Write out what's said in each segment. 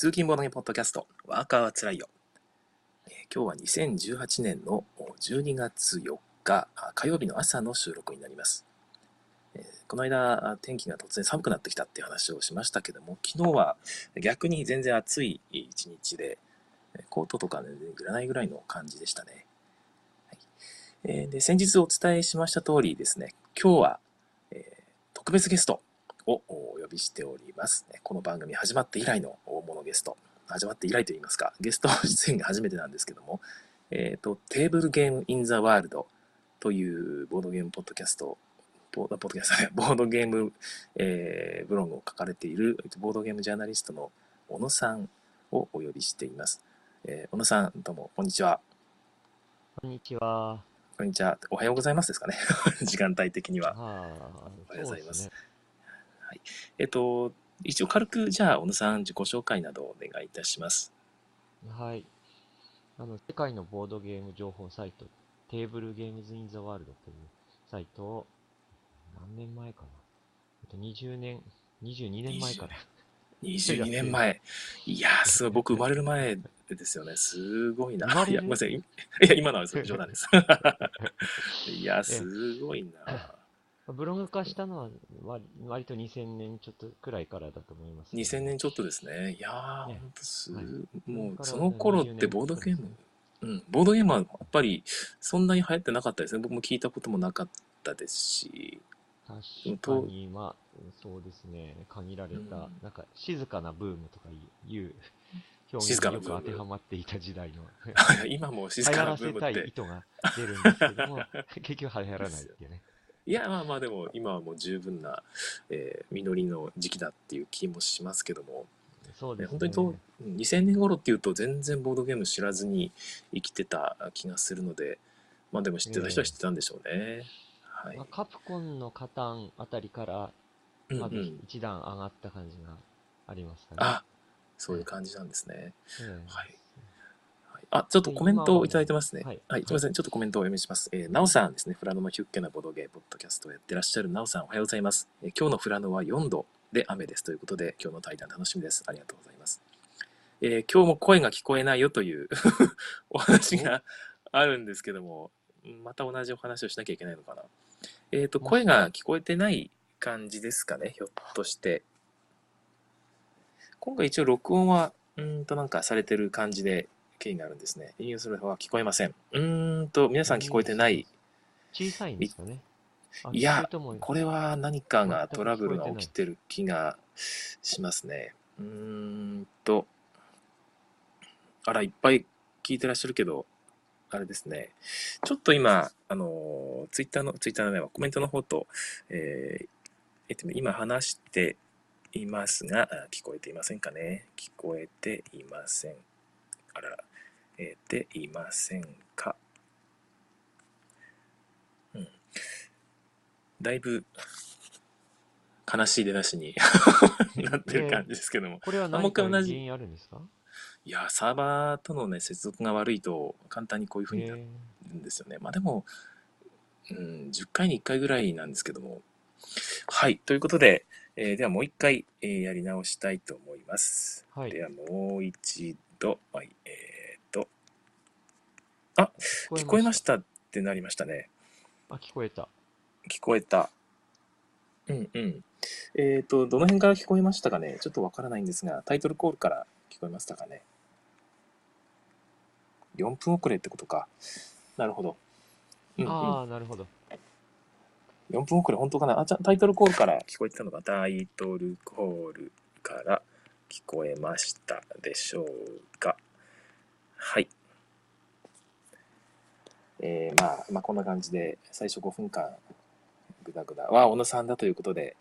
通勤ボードゲームポッドキャスト、ワーカーはつらいよ。今日は2018年の12月4日、火曜日の朝の収録になります。この間、天気が突然寒くなってきたっていう話をしましたけども、昨日は逆に全然暑い一日で、コートとかね、いらないぐらいの感じでしたね。で先日お伝えしました通りですね、今日は、え特別ゲストをお呼びしております。ねこの番組始まって以来の大物ゲスト。始まって以来と言いますか、ゲスト出演が初めてなんですけども、えっ、と、テーブルゲームインザワールドというボードゲームポッドキャスト、ボポッドキャストね ボードゲーム、えーブログを書かれているボードゲームジャーナリストの小野さんをお呼びしています。えー小野さん、どうも、こんにちは。こんにちは。こんにちは。おはようございますですかね。時間帯的には。はおはようございますそうでえっ、と、一応軽く、じゃあ、小野さん、自己紹介などお願いいたします。ねはい。あの、世界のボードゲーム情報サイト、テーブルゲームズ・イン・ザ・ワールドというサイトを、何年前かな？えっと、20年、22年前から。22年前。いやー、すごい。僕、生まれる前ですよね。すごいな。いや、ごめんなさい。いや、今のは冗談です。いや、すごいな。ブログ化したのは割、割と2000年ちょっとくらいからだと思いますけど。2000年ちょっとですね。いやー、ほねんとす、はいもう、その頃ってボードゲーム、うん、ボードゲームはやっぱりそんなに流行ってなかったですね。僕も聞いたこともなかったですし、確かに、まあ、そうですね、限られた、うんなんか、静かなブームとかいう表静現がよかなブームく当てはまっていた時代の。今も静流行かなブーらせたい。意図が出るんですけども、結局流行らないっていうね。いや、まあまあでも、今はもう十分な、えー実りの時期だっていう気もしますけども、ねそうですね。本当にとうん2000年頃っていうと全然ボードゲーム知らずに生きてた気がするので、まあでも知ってた人は知ってたんでしょうね。はいまあ、。カプコンのカタンあたりから、まずうんうん。一段上がった感じがありますかね。あ、そういう感じなんですね。ええはい。はいあ、ちょっとコメントをいただいてますね。はいはい。すみません。ちょっとコメントをお読みします。えー、なおさんですね。フラノのヒュッケなボドゲーポッドキャストをやってらっしゃるなおさん、おはようございます。えー今日のフラノは4度で雨ですということで、今日の対談楽しみです。ありがとうございます。えー今日も声が聞こえないよという お話があるんですけども、また同じお話をしなきゃいけないのかな。えっ、と、もし声が聞こえてない感じですかね、ひょっとして。今回一応録音は、うーんとなんかされてる感じで、経緯があるんですね。ニュースは聞こえません。うーんと、皆さん聞こえてない。小さいんですかね。あいや聞これは何かがトラブルが起きてる気がしますね。うーんと、あら、いっぱい聞いてらっしゃるけど、あれですね。ちょっと今、あの、ツイッターの、ツイッターのね、コメントの方と、えーえっとね、今話していますが、あ聞こえていませんかね。聞こえていません。あらら、えーていませんか？うん。だいぶ、悲しい出だしに なってる感じですけども。これは何か原因あるんですか？いや、サーバーとのね、接続が悪いと、簡単にこういう風になるえんですよね。まあでも、うん、10回に1回ぐらいなんですけども。はい。ということで、えーではもう一回、えーやり直したいと思います。ーはい。ではもう一度、はい、えーあ、聞こえましたってなりましたね。あ、聞こえた。聞こえた。うんうん。えっ、と、どの辺から聞こえましたかね？ちょっとわからないんですが、タイトルコールから聞こえましたかね ?4 分遅れってことか。なるほど。うんうん、ああ、なるほど。4分遅れ、本当かな？あ、じゃあタイトルコールから聞こえてたのが、タイトルコールから聞こえましたでしょうか？はい。えー、まあ、まあ、こんな感じで、最初5分間、ぐだぐだは小野さんだということで、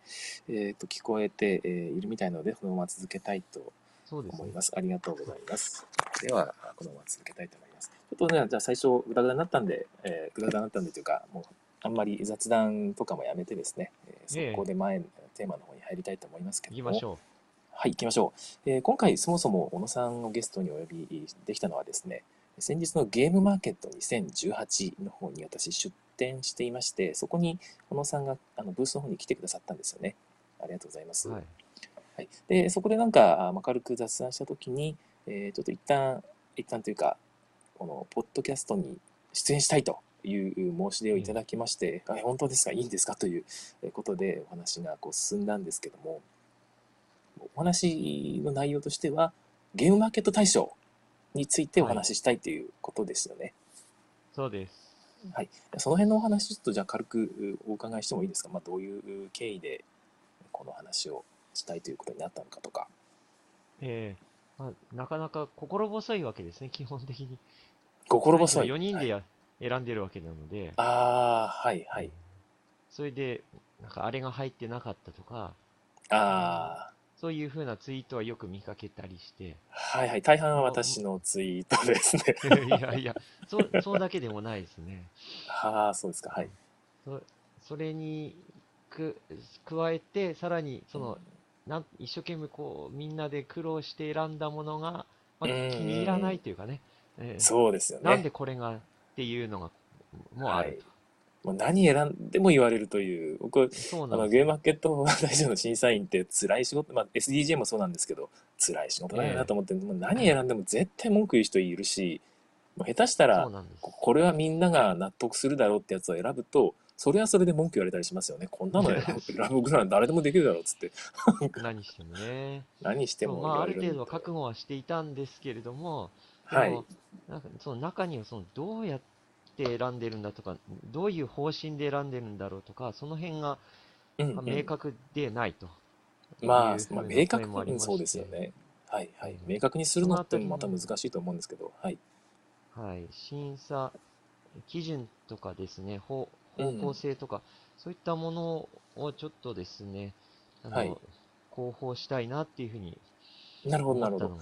えっ、と、聞こえて、えーいるみたいなので、このまま続けたいと思い。ます。ありがとうございます。では、このまま続けたいと思います。ちょっとね、じゃあ最初、ぐだぐだになったんで、えー、ぐだぐだになったんでというか、もう、あんまり雑談とかもやめてですね、えー、ええそこで前のテーマの方に入りたいと思いますけども。行きましょはい、行きましょう。えー今回、そもそも小野さんをゲストにお呼びできたのはですね、先日のゲームマーケット2018の方に私出展していまして、そこに小野さんがあのブースの方に来てくださったんですよね。ありがとうございます。う。はい。はい、でそこでなんか、あまあ、軽く雑談したときに、えーちょっと一旦一旦というか、このポッドキャストに出演したいという申し出をいただきまして、あ本当ですか、いいんですか？ということでお話がこう進んだんですけども、お話の内容としては、ゲームマーケット大賞についてお話ししたいということですよね。そうです。はい、その辺のお話、ちょっとじゃあ軽くお伺いしてもいいですか、まあ、どういう経緯でこの話をしたいということになったのかとか。ええまあ、なかなか心細いわけですね、基本的に。心細い。4人はいでや、選んでるわけなので、ああ、はいはい。それで、なんかあれが入ってなかったとか、ああ、そういう風なツイートはよく見かけたりして、はいはい。大半は私のツイートですね。いやいや、そう、そうだけでもないですね。ああ、そうですか。はい。そそれにく加えて、さらに、その、なん一生懸命こう、みんなで苦労して選んだものが、まあ、気うんに入らないというかね、ええそうですよね。なんでこれがっていうのが、もうあるもう何選んでも言われるという、僕、と。そうあなんですのゲームマーケット大賞の審査員って辛い仕事、まあ、SDJ もそうなんですけど、辛い仕事だよなと思って、もう何選んでも絶対文句言う人いるし、もう下手したらそう、なんです。ここれはみんなが納得するだろうってやつを選ぶと、それはそれで文句言われたりしますよね。こんなの選ぶ 選ぶぐらい誰でもできるだろうっつって、何してもね。何してそうまあ、ある程度は覚悟はしていたんですけれども、はいなんかその中にはそのどうやって選んでるんだとか、どういう方針で選んでるんだろうとか、その辺がうんまあ明確でないと。まあいう、ふうなまあ、明確にそうですよね。はいはい。明確にするのってまた難しいと思うんですけど、はい。はい、審査基準とかですね、方うん方向性とか、そういったものをちょっとですね、あの、はい広報したいなっていうふうになるほど、なるほど。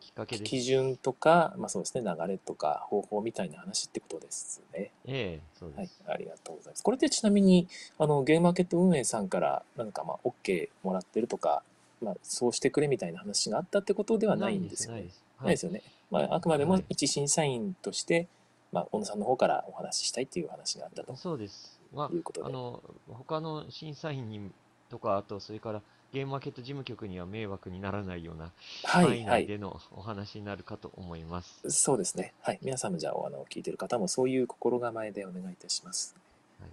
きっかけです。基準とか、まあそうですね、流れとか方法みたいな話ってことですね。ええそうはいありがとうございます。これでちなみに、あの、ゲームマーケット運営さんから、なんかまあ、OK もらってるとか、まあ、そうしてくれみたいな話があったってことではないんですよね。ないです。ないですよね。まあ、あくまでもはい一審査員として、まあ、小野さんの方からお話ししたいっていう話があったとそうです。まいうことあ、あで。の、他の審査員にとか、あと、それからゲームマーケット事務局には迷惑にならないようなはい、はい。範囲内でのお話になるかと思います。そうですね。はい。皆さんもじゃあ、あの、聞いてる方もそういう心構えでお願いいたします。はい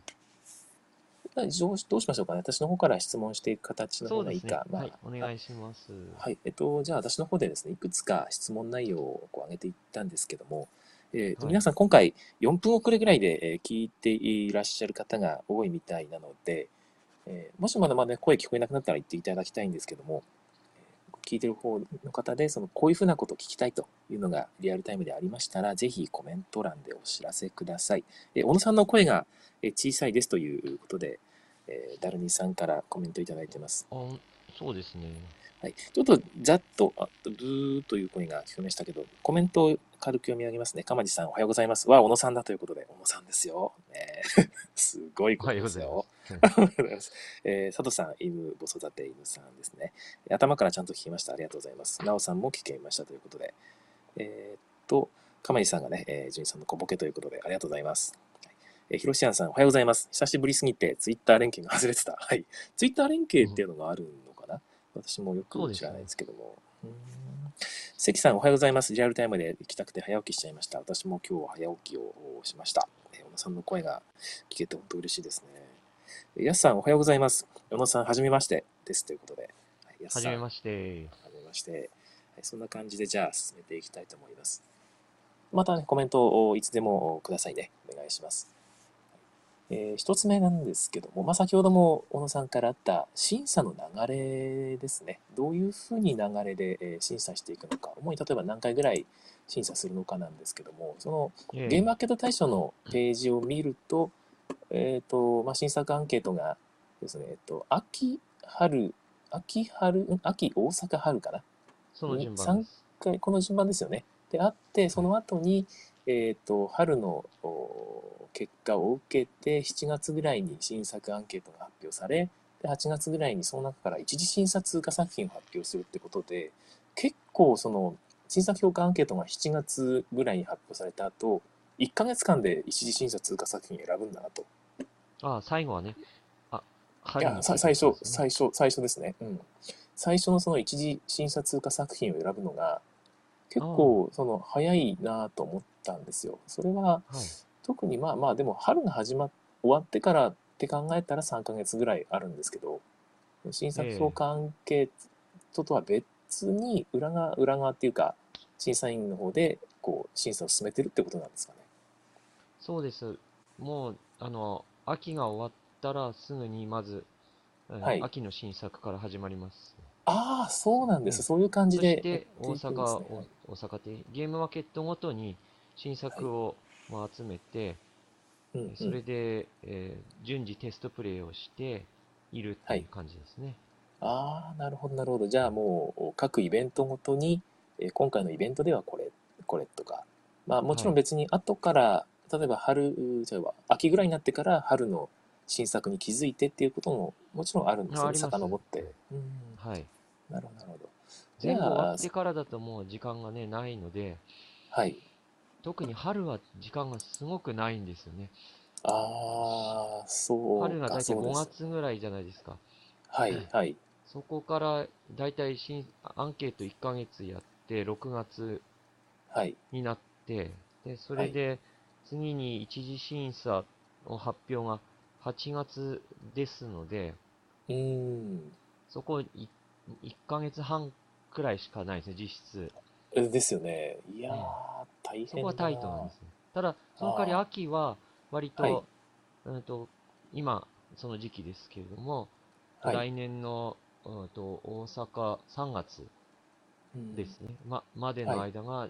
どうしどうしましょうかね。私の方から質問していく形の。方がいいか。まあはい、お願いします。はい。えっと、じゃあ私の方でですね、いくつか質問内容をこう上げていったんですけども、えー皆さん今回4分遅れぐらいで、えー聞いていらっしゃる方が多いみたいなので、えーもしまだまだ声聞こえなくなったら言っていただきたいんですけども、聞いてる方の方で、そのこういうふうなことを聞きたいというのがリアルタイムでありましたら、ぜひコメント欄でお知らせください。えー小野さんの声が小さいですということで、えーダルニさんからコメントいただいてます。あそうですね。はい、ちょっとざっと、あブーという声が聞こえましたけど、コメントを軽く読み上げますね。かまじさん、おはようございます。わあ、小野さんだということで、小野さんですよ。ねえ すごいことですよ。ありがとうございます。えー佐藤さん、犬子育て犬さんですね。頭からちゃんと聞きました。ありがとうございます。なおさんも聞けましたということで。えーっと、かまじさんがね、えー、じゅんさんの小ボケということで、ありがとうございます。はいえー、ひろしやんさん、おはようございます。久しぶりすぎて、ツイッター連携が外れてた。はい。ツイッター連携っていうのがあるのかな、私もよく知らないですけども。関さん、おはようございます。リアルタイムで行きたくて早起きしちゃいました。私も今日は早起きをしました。えー小野さんの声が聞けて本当嬉しいですね。えーやすさん、おはようございます。小野さん、はじめましてです。ということで。さんはじめまして。はじめまして。はいそんな感じで、じゃあ進めていきたいと思います。またね、コメントをいつでもくださいね。お願いします。えー一つ目なんですけども、まあ、先ほども小野さんからあった審査の流れですね。どういうふうに流れでえー審査していくのか、主に例えば何回ぐらい審査するのかなんですけども、そのええゲームマーケット大賞のページを見ると、えっ、と、まあ、新作アンケートがですね、えっ、と、秋、春、秋、春、ん秋、大阪、春かな？その順番です。回この順番ですよね。で、あって、その後に、えっ、と、春のお結果を受けて、7月ぐらいに新作アンケートが発表され、で、8月ぐらいにその中から一次審査通過作品を発表するってことで、結構その、審査評価アンケートが7月ぐらいに発表された後、1ヶ月間で一次審査通過作品を選ぶんだなと。あ最後はね。あ、いや、春にさ最初、最初、最初ですね。うん。最初のその一次審査通過作品を選ぶのが、結構その早いなと思ったんですよ。それははい。特にまあまあでも春が始まっ終わってからって考えたら3ヶ月ぐらいあるんですけど、審査評価アンケートとは別に裏側、裏側っていうか、審査員の方でこう審査を進めてるってことなんですかね。そうです。もう、あの、秋が終わったらすぐにまず、うんはい秋の新作から始まります。ああ、そうなんです。うんそういう感じそで大やっていくんでねお大阪ってゲームマーケットごとに新作を、まあ、集めて、うんうんそれで、えー順次テストプレイをしているっていう感じですね。ああ、なるほど、なるほど。じゃあもう各イベントごとに、えー今回のイベントではこれ、これとか、まあもちろんはい別に後から、例えば春、じゃあ秋ぐらいになってから春の新作に気づいてっていうことももちろんあるんですよね、ああります遡って。うん、はい。なるほど、なるほど。全部終わってからだともう時間がね、ないので、はい。特に春は時間がすごくないんですよね。ああ、そうか、春が大体5そうです。月ぐらいじゃないですか。はい、はい。そこから大体新アンケート1ヶ月やって、6月はい。になって、で、それで次に一次審査の発表が8月ですので、うーん。そこい1ヶ月半くらいしかないですね、実質。えですよね。いやー、ね大変だそこはタイトなんですね。ただ、その代わり秋は割と、はいうんと、今、その時期ですけれども、はい。来年の、うんと、大阪3月うんですね、ま、までの間が、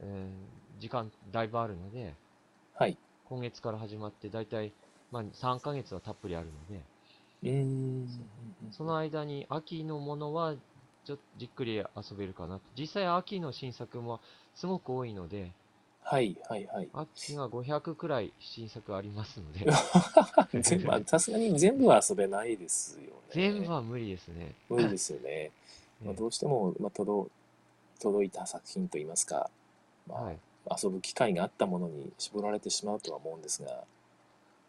えー時間だいぶあるので、はい。今月から始まって大体、まあ、3ヶ月はたっぷりあるので、うーん。その間に秋のものはちょっとじっくり遊べるかなと。実際秋の新作もすごく多いので、はい、はい、はい。秋が500くらい新作ありますので、さすがに全部は遊べないですよね。全部は無理ですね。無理ですよね。まあ、ええどうしても、まあ、届届いた作品といいますか、まあはい。遊ぶ機会があったものに絞られてしまうとは思うんですが、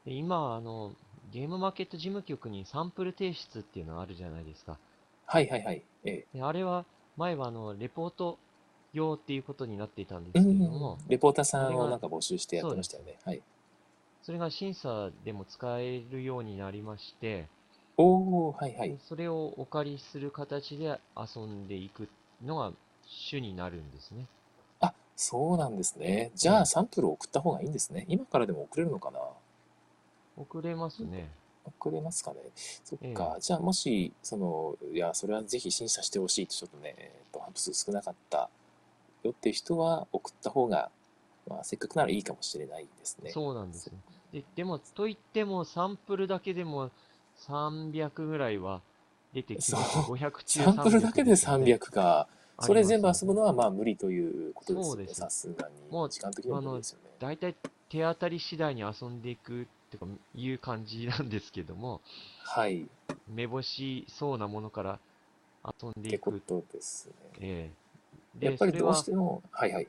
で今、あの、ゲームマーケット事務局にサンプル提出っていうのがあるじゃないですか。はいはいはい。えであれは、前はあの、レポート用っていうことになっていたんですけれんども、レポーターさんをなんか募集してやってましたよね。はい。それが審査でも使えるようになりまして、おー、はいはいで。それをお借りする形で遊んでいくのが主になるんですね。あ、そうなんですね。じゃうんあサンプルを送った方がいいんですね。今からでも送れるのかな？送れますね。送れますかね。そっえか。じゃあもし、その、いや、それはぜひ審査してほしいと、ちょっとね、えっと、ハンプ数少なかったよっていう人は送った方が、まあ、せっかくならいいかもしれないですね。そうなんですよ。で、でも、といっても、サンプルだけでも300ぐらいは出てきます。そう500中サンプルだけですよね300か。それ全部遊ぶのははまあ無理ということですよね。さすがに。もう時間的にも無理ですよね。大体手当たり次第に遊んでいくってかいう感じなんですけども、はい。目星そうなものから遊んでいく。ってことですね。ええで、やっぱりどうしても、はいはい。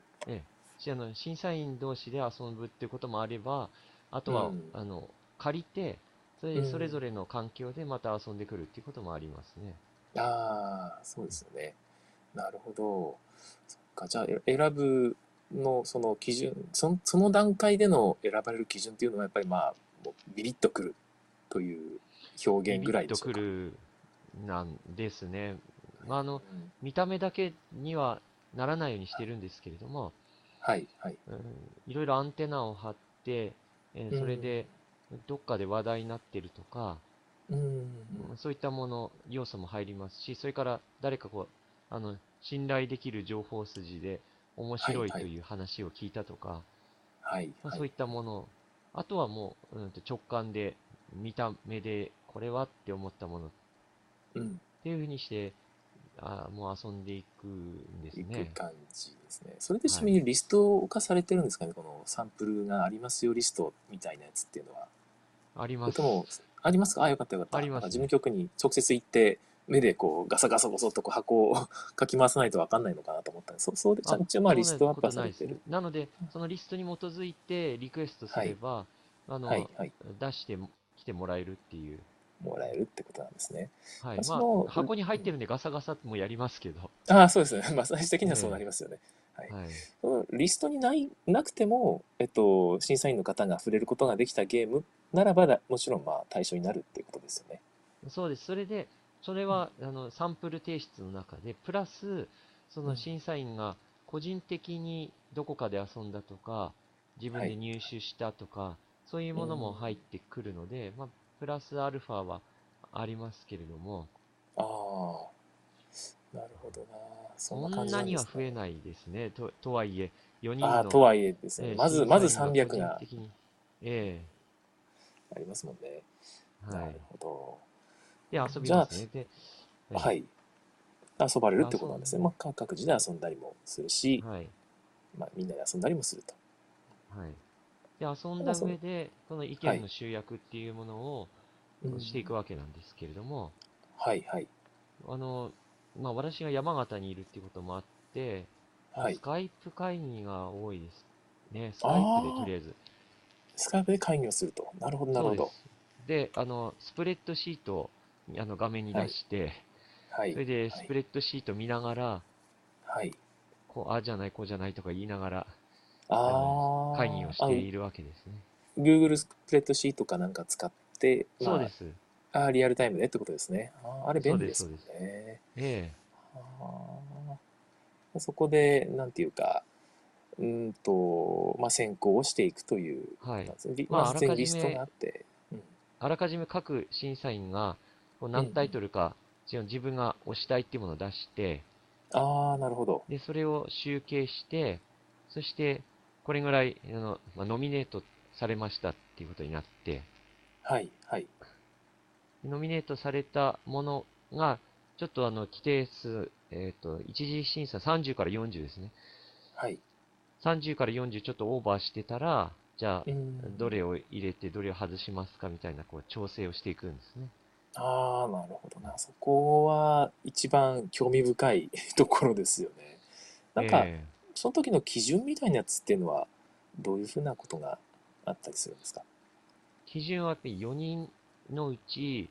しあの審査員同士で遊ぶっていうこともあれば、あとは、うんあの借りて、それうんそれぞれの環境でまた遊んでくるっていうこともありますね。ああ、そうですよね。なるほど。そっか。じゃあ、え選ぶの、その基準、そのその段階での選ばれる基準っていうのは、やっぱりまあ、もうビビッとくるという表現ぐらいでしょうか。ビビッとくるなんですね。まあ、あの、うん見た目だけにはならないようにしてるんですけれども、はい、はい。うん、いろいろアンテナを張って、えーうんそれでどっかで話題になってるとか、うん。うんそういったもの、要素も入りますし、それから誰かこう、あの、信頼できる情報筋で面白いとはいう話を聞いたとか、はい、まあ、はい。そういったもの、あとはもう、うんと直感で、見た目で、これはって思ったものっうん。ていうふうにして、あもう遊んでいくんですいくね。感じですね。それでちなみにリスト化されてるんですかね、このサンプルがありますよリストみたいなやつっていうのは。あります。ありますか？あ、よかったよかった。ありますなんか事務局に直接行って、目でこうガサガサゴソっとこう箱を かき回さないと分かんないのかなと思ったんで、そそうで、ちゃん一応まあリストアップはされてる。なので、そのリストに基づいてリクエストすれば、あの、はい、はい。出してきてもらえるっていうもらえるってことなんですね。はい。まあ、箱に入ってるんでガサガサもやりますけど。ああ、そうですね。まあ、最終的にはそうなりますよね。はいはい。そのリストにないなくても、えっと、審査員の方が触れることができたゲームならばだ、もちろんまあ対象になるっていうことですよね。そうです。それで、それは、あの、サンプル提出の中で、プラス、その審査員が個人的にどこかで遊んだとか、自分で入手したとか、そういうものも入ってくるので、まあ、プラスアルファはありますけれども、ああ、なるほどな。そそんんなんには。増えないですね。と、とはいえ、4人の、とはいえですね。えーまず、審まず査員300が個人的にえありますもんね。えはいなる。ほで、遊びますね。はい。遊ばれるってことなんですね。まあ、各自で遊んだりもするし、はい。まあ、みんなで遊んだりもすると。はい。で、遊んだ上で、この意見の集約っていうものをうんしていくわけなんですけれども、はい、はい。あの、まあ、私が山形にいるっていうこともあって、はいス。カイプ会議が多いですね。スカイプでとりあえず。スカイプで会議をすると。なるほど、なるほど。であの、スプレッドシートをあの画面に出して、はいそれ。で、はいスプレッドシート見ながら、はい。こう、ああじゃない、こうじゃないとか言いながら、ああ。会議をしているわけですね。Google スプレッドシートかなんか使って、まあそうです。あーリアルタイムでってことですね。あーあれ便利ですそうでもんね。えあーそこで、なんていうか、うーんと、まあ、選考をしていくという、はいまあまあ、らかじめストがあって、うんあらかじめ各審査員が、こう何タイトルか、自分自分が推したいっていうものを出して、ああ、なるほど。で、それを集計して、そして、これぐらい、あの、まあ、ノミネートされましたっていうことになって、はい、はい。ノミネートされたものが、ちょっとあの、規定数、えっ、と、一次審査30から40ですね。はい。30から40ちょっとオーバーしてたら、じゃあう、んどれを入れてどれを外しますかみたいな、こう、調整をしていくんですね。ああ、なるほどな。そこは一番興味深い ところですよね。なんか、えその時の基準みたいなやつっていうのは、どういうふうなことがあったりするんですか？ー基準はやっぱり4人のうち、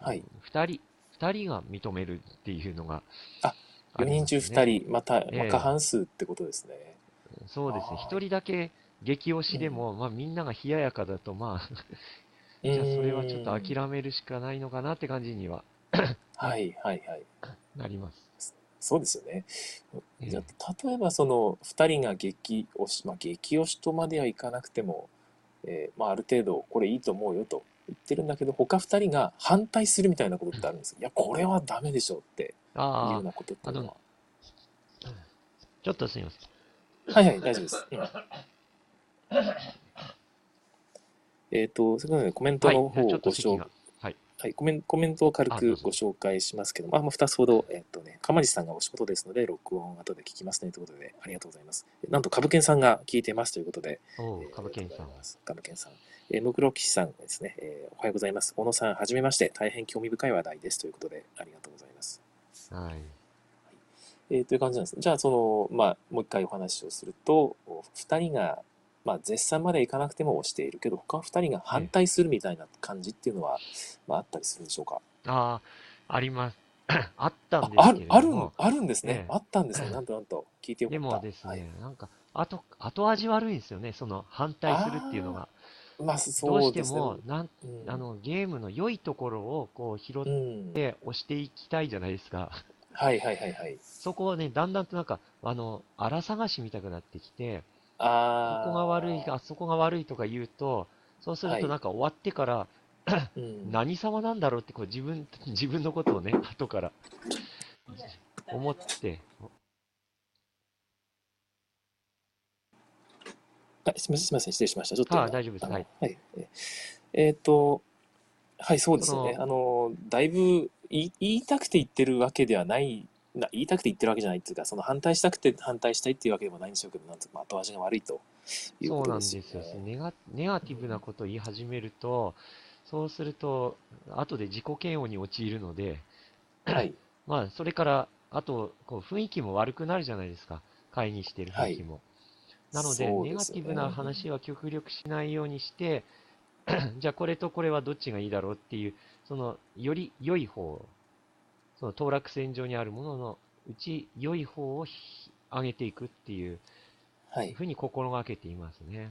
はい。2人、2人が認めるっていうのがあ4りますね、人中2人、また、まあ、ええ過半数ってことですね。そうですね。あー1人だけ激推しでも、まあみんなが冷ややかだと、まあ、じゃあそれはちょっとうん諦めるしかないのかなって感じには はいはいはい。なります。そうですよね。ええじゃあ、例えばその2人が激推し、まあ、激推しとまではいかなくても、えーまあ、ある程度これいいと思うよと言ってるんだけど、他2人が反対するみたいなことってあるんですいや、これはダメでしょうっていうよあうなことっていうのは。あ、ちょっとすみません。はいはい、大丈夫です。うんえっと、それではコメントはい、の方をご紹席が。はい。はい、コメンコメントを軽くご紹介しますけども、あ、まあ、2つほど、えっとね、かまじさんがお仕事ですので、録音後で聞きますねということで、ありがとうございます。なんと、株券さんが聞いてますということで、株券さんありがとうござい。ます株券さん。えー、ムクさんですね、えーおはようございます。小野さん、はじめまして、大変興味深い話題ですということで、ありがとうございます。はい。えーという感じなんです。じゃあ、その、まあ、もう一回お話をすると、お二人が、まあ、絶賛までいかなくても推しているけど、他二人が反対するみたいな感じっていうのは、まあ、あったりするんでしょうか？ああ、あります。あったんあですけれ、あるあるんですね。ええあったんですね。なんとなんと、聞いてよかでった。もですはいね、なんか、後、後味悪いんですよね、その反対するっていうのが。まあ、どうそうですね。しても、なん、うんあの、ゲームの良いところを、こう、拾っうん。て押していきたいじゃないですか。はいはいはいはい。そこをね、だんだんとなんか、あの、荒探しみたくなってきて、ああ。ここが悪い、あそこが悪いとか言うと、そうするはいとなんか終わってから、うん、何様なんだろうってこう自分、自分のことをね、後から思って、あすみません、すみません、失礼しました。ちょっと今。あ大丈夫ですはい。はい。ええーっと、はい、そうですよね。そあの、だいぶ言い言いたくて言ってるわけではない、な言いたくて言ってるわけじゃないっていうか、その反対したくて反対したいっていうわけでもないんでしょうけど、なんとか後味が悪いというそうことなんですよ。ですよね。ネガ、ネガティブなことを言い始めると、そうすると、後で自己嫌悪に陥るので、はい。まあ、それから、あと、こう、雰囲気も悪くなるじゃないですか。会議してる雰囲気も。なので、ネそうでねガティブな話は極力しないようにして、じゃあこれとこれはどっちがいいだろうっていうその、より良い方、その当落線上にあるもののうち良い方をひ上げていくっていうはいふ。うに心がけていますね。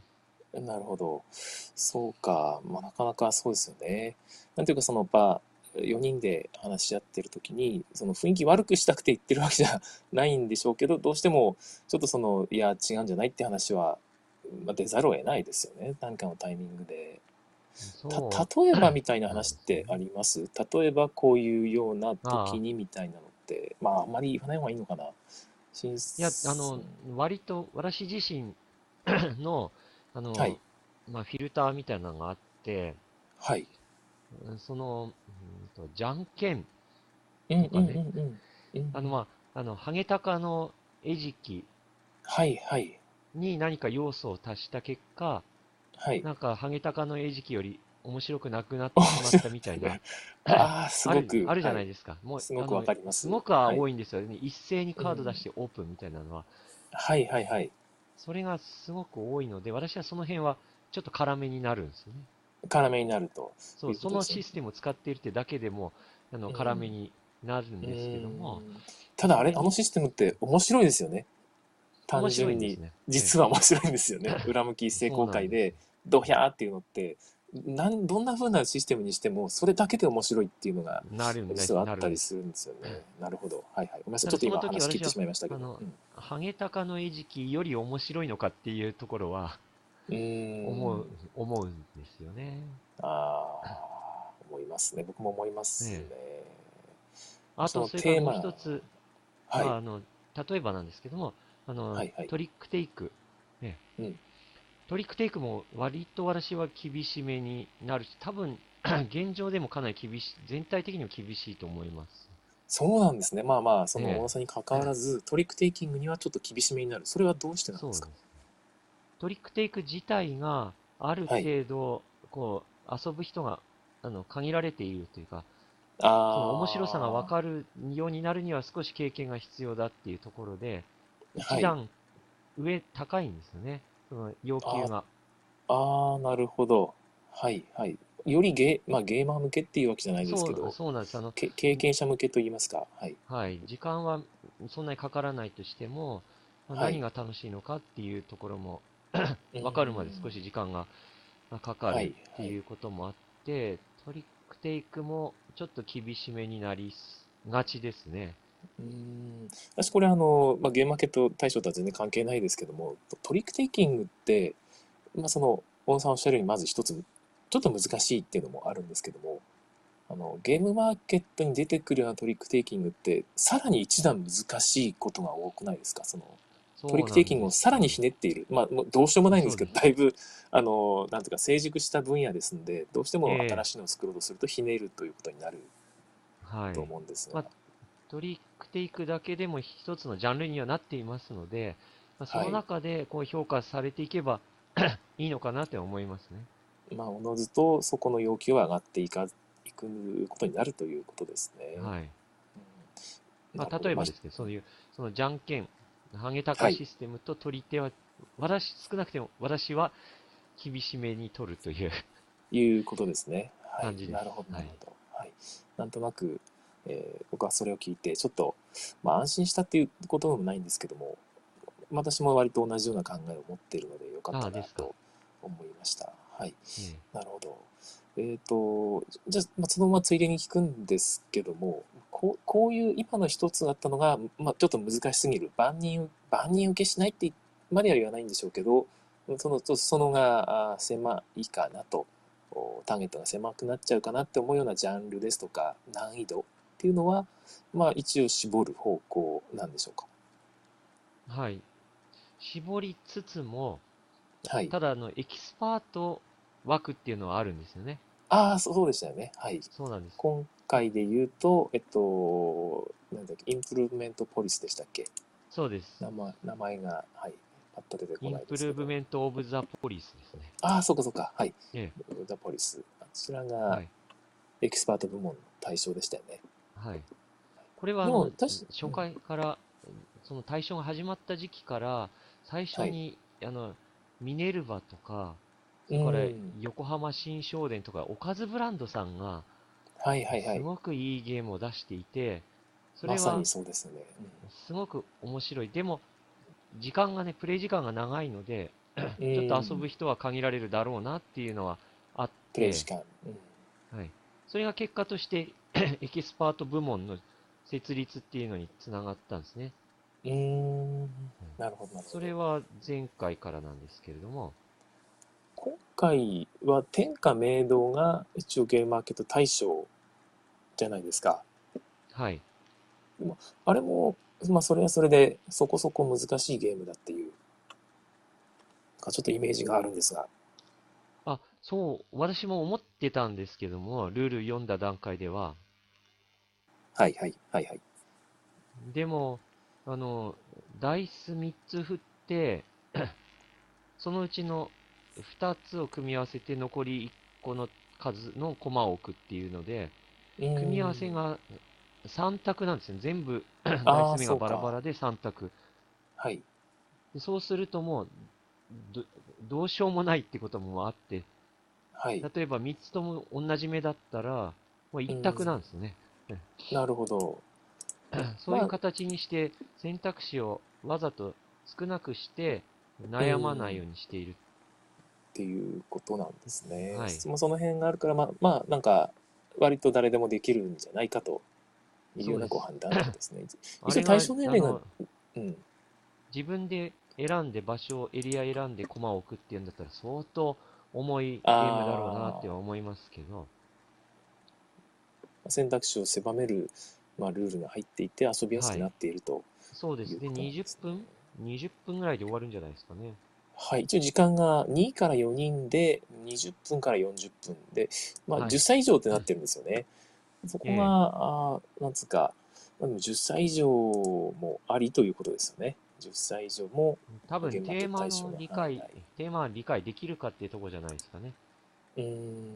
なるほど。そうか。まあ、なかなかそうですよね。なんていうか、その、まあ、4人で話し合ってる時に、その雰囲気悪くしたくて言ってるわけじゃないんでしょうけど、どうしても、ちょっとその、いや、違うんじゃないって話は、まあ、出ざるを得ないですよね。何かのタイミングで。た、例えばみたいな話ってあります？例えばこういうような時にみたいなのって、まあ、あんまり言わない方がいいのかな？新いや、あの、割と私自身の、あの、はいまあ、フィルターみたいなのがあって、はい。うんその、うんとじゃんけん、とかね。あの、まあ、あの、ハゲタカの餌食はいはい。に何か要素を足した結果、はい。なんか、ハゲタカの餌食より面白くなくなってしまったみたいな、ああ、すごく。あるじゃないはですか。もう、すごくわかります。すごくはい多いんですよね。一斉にカード出してオープンみたいなのは。はいはいはい。それがすごく多いので、私はその辺はちょっと辛めになるんですよね。辛めになると。そう、そのシステムを使っているってだけでも、あの、うん辛めになるんですけどもう、んただあれ、あのシステムって面白いですよね。単純に。ね。実は面白いんですよね。裏向き一斉公開で、ドヒャーっていうのって、なんどんな風なシステムにしても、それだけで面白いっていうのが、実はあ。ったりするんですよね。なるほど。はいはい。ごめんなさい。ちたょっと今話切ってしまいましたけど。ハゲタカの餌食より面白いのかっていうところはうーん。思う、思うんですよね。ああ、思いますね。僕も思いますね。ねあと、それからテーマもう一つ、はい。まあ、あの、例えばなんですけども、あの、はいはいトリックテイク、ね、うんトリックテイクも割と私は厳しめになるし、多分、現状でもかなり厳しい、全体的にも厳しいと思います。そうなんですね。まあまあ、そのええ重さに関わらず、トリックテイキングにはちょっと厳しめになる。それはどうしてなんですでか。トリックテイク自体がある程度、こう、遊ぶ人が、あの、限られているというか、そああ。の面白さが分かるようになるには少し経験が必要だっていうところで、はい一段上高いんですよね。その要求が。ああ、なるほど。はいはい。よりゲー、まあ、ゲーマー向けっていうわけじゃないですけど、そうなんです。あの、け経験者向けと言いますか。はい。はい。時間はそんなにかからないとしても、まあはい何が楽しいのかっていうところも分かるまで少し時間がまあかかはいるっていうこともあって、トリックテイクもちょっと厳しめになりがちですね。うーん。私これあの、まあ、ゲームマーケット大賞とは全然関係ないですけどもトトリックテイキングって、まあ、その小野さんおっしゃるようにまず一つちょっと難しいっていうのもあるんですけどもあのゲームマーケットに出てくるようなトリックテイキングってさらに一段難しいことが多くないですか？そのトリックテイキングをさらにひねっている、まあ、もうどうしようもないんですけど、だいぶ、あの、なんていうか、成熟した分野ですんで、どうしてもええ新しいのを作ろうとすると、ひねるということになるはい。と。思うんですが、まトリックテイクだけでも一つのジャンルにはなっていますので、まあ、その中でこう評価されていけば いいのかなって思いますね。まあ、おのずとそこの要求は上がっていかいくことになるということですね。はい。うんまあ、例えばですけど、そういう、そのじゃんけん、ハゲタカシステムと取り手は、私、少なくても私は厳しめに取るという。いうことですね。はい。感じですなるほど、なはいるほど。はい。なんとなく、えー僕はそれを聞いて、ちょっと、まあ、安心したっていうことでもないんですけども、私も割と同じような考えを持っているので、よかったなと思いました。はい。えなるほど。えっ、と、じゃあ、まあ、そのままついでに聞くんですけども、こうこういう今の一つあったのが、まあ、ちょっと難しすぎる。万人、万人受けしないってまでは言わないんでしょうけど、その、ちょっとそのがあ狭いかなと、おターゲットが狭くなっちゃうかなって思うようなジャンルですとか、難易度っていうのは、まあ、一応絞る方向なんでしょうか。えはい。絞りつつも、はい。ただ、あの、エキスパート枠っていうのはあるんですよね。ああ、そうでしたよね。はい。そうなんです。今回で言うと、えっと、なんだっけ、インプルーブメントポリスでしたっけ？そうです。名前名前が、はい、パッと出てこインプないですけど。ルーブメントオブザポリスですね。ああ、そうかそうか。はい。えザポリス。あちらえ。がはい。エキスパート部門の対象でしたよね。はい。これはあの初回から、その対象が始まった時期から、最初に、あの、ミネルヴァとか、それ横浜新商店とか、おかずブランドさんが、はいはいはい。すごくいいゲームを出していて、それはそうですよね。すごく面白い。でも、時間がね、プレイ時間が長いので、うんちょっと遊ぶ人は限られるだろうなっていうのはあってプレイ時、間。うんはい。それが結果として、エキスパート部門の設立っていうのにつながったんですね。うーん。なるほどなるほど。それは前回からなんですけれども、今回は天下明堂が一応ゲームマーケット大賞じゃないですか。はい。あれも、まあそれはそれでそこそこ難しいゲームだっていう、かちょっとイメージがあるんですが。あ、そう、私も思ってたんですけども、ルール読んだ段階では、はいはいはいはい。でも、あの、ダイス3つ振って、そのうちの2つを組み合わせて残り1個の数のコマを置くっていうので、組み合わせが3択なんですよ。全部、ダイス目がバラバラで3択。はい。でそうするともうど、どうしようもないってこともあって、はい。例えば3つとも同じ目だったら、もう1択なんですね。なるほど。そういう形にして選択肢をわざと少なくして悩まないようにしている。っていうことなんですね。はいまあその辺があるから、まあ、まあ、なんか、割と誰でもできるんじゃないかというようなご判断なんですね。一応対象年齢がうん。自分で選んで場所をエリア選んで駒を置くっていうんだったら相当重いゲームだろうなっては思いますけど、選択肢を狭める、まあ、ルールが入っていて遊びやすくなっているとそうですね、いうことなんです20ね。分 ?20 分ぐらいで終わるんじゃないですかね。はい、一応時間が2から4人で20分から40分で、まあ、はい10歳以上ってなってるんですよね。そこが、ええあーなんつうか、まあ、でも10歳以上もありということですよね。10歳以上も、多分テーマのの理解テーマは理解できるかっていうところじゃないですかね。うーん、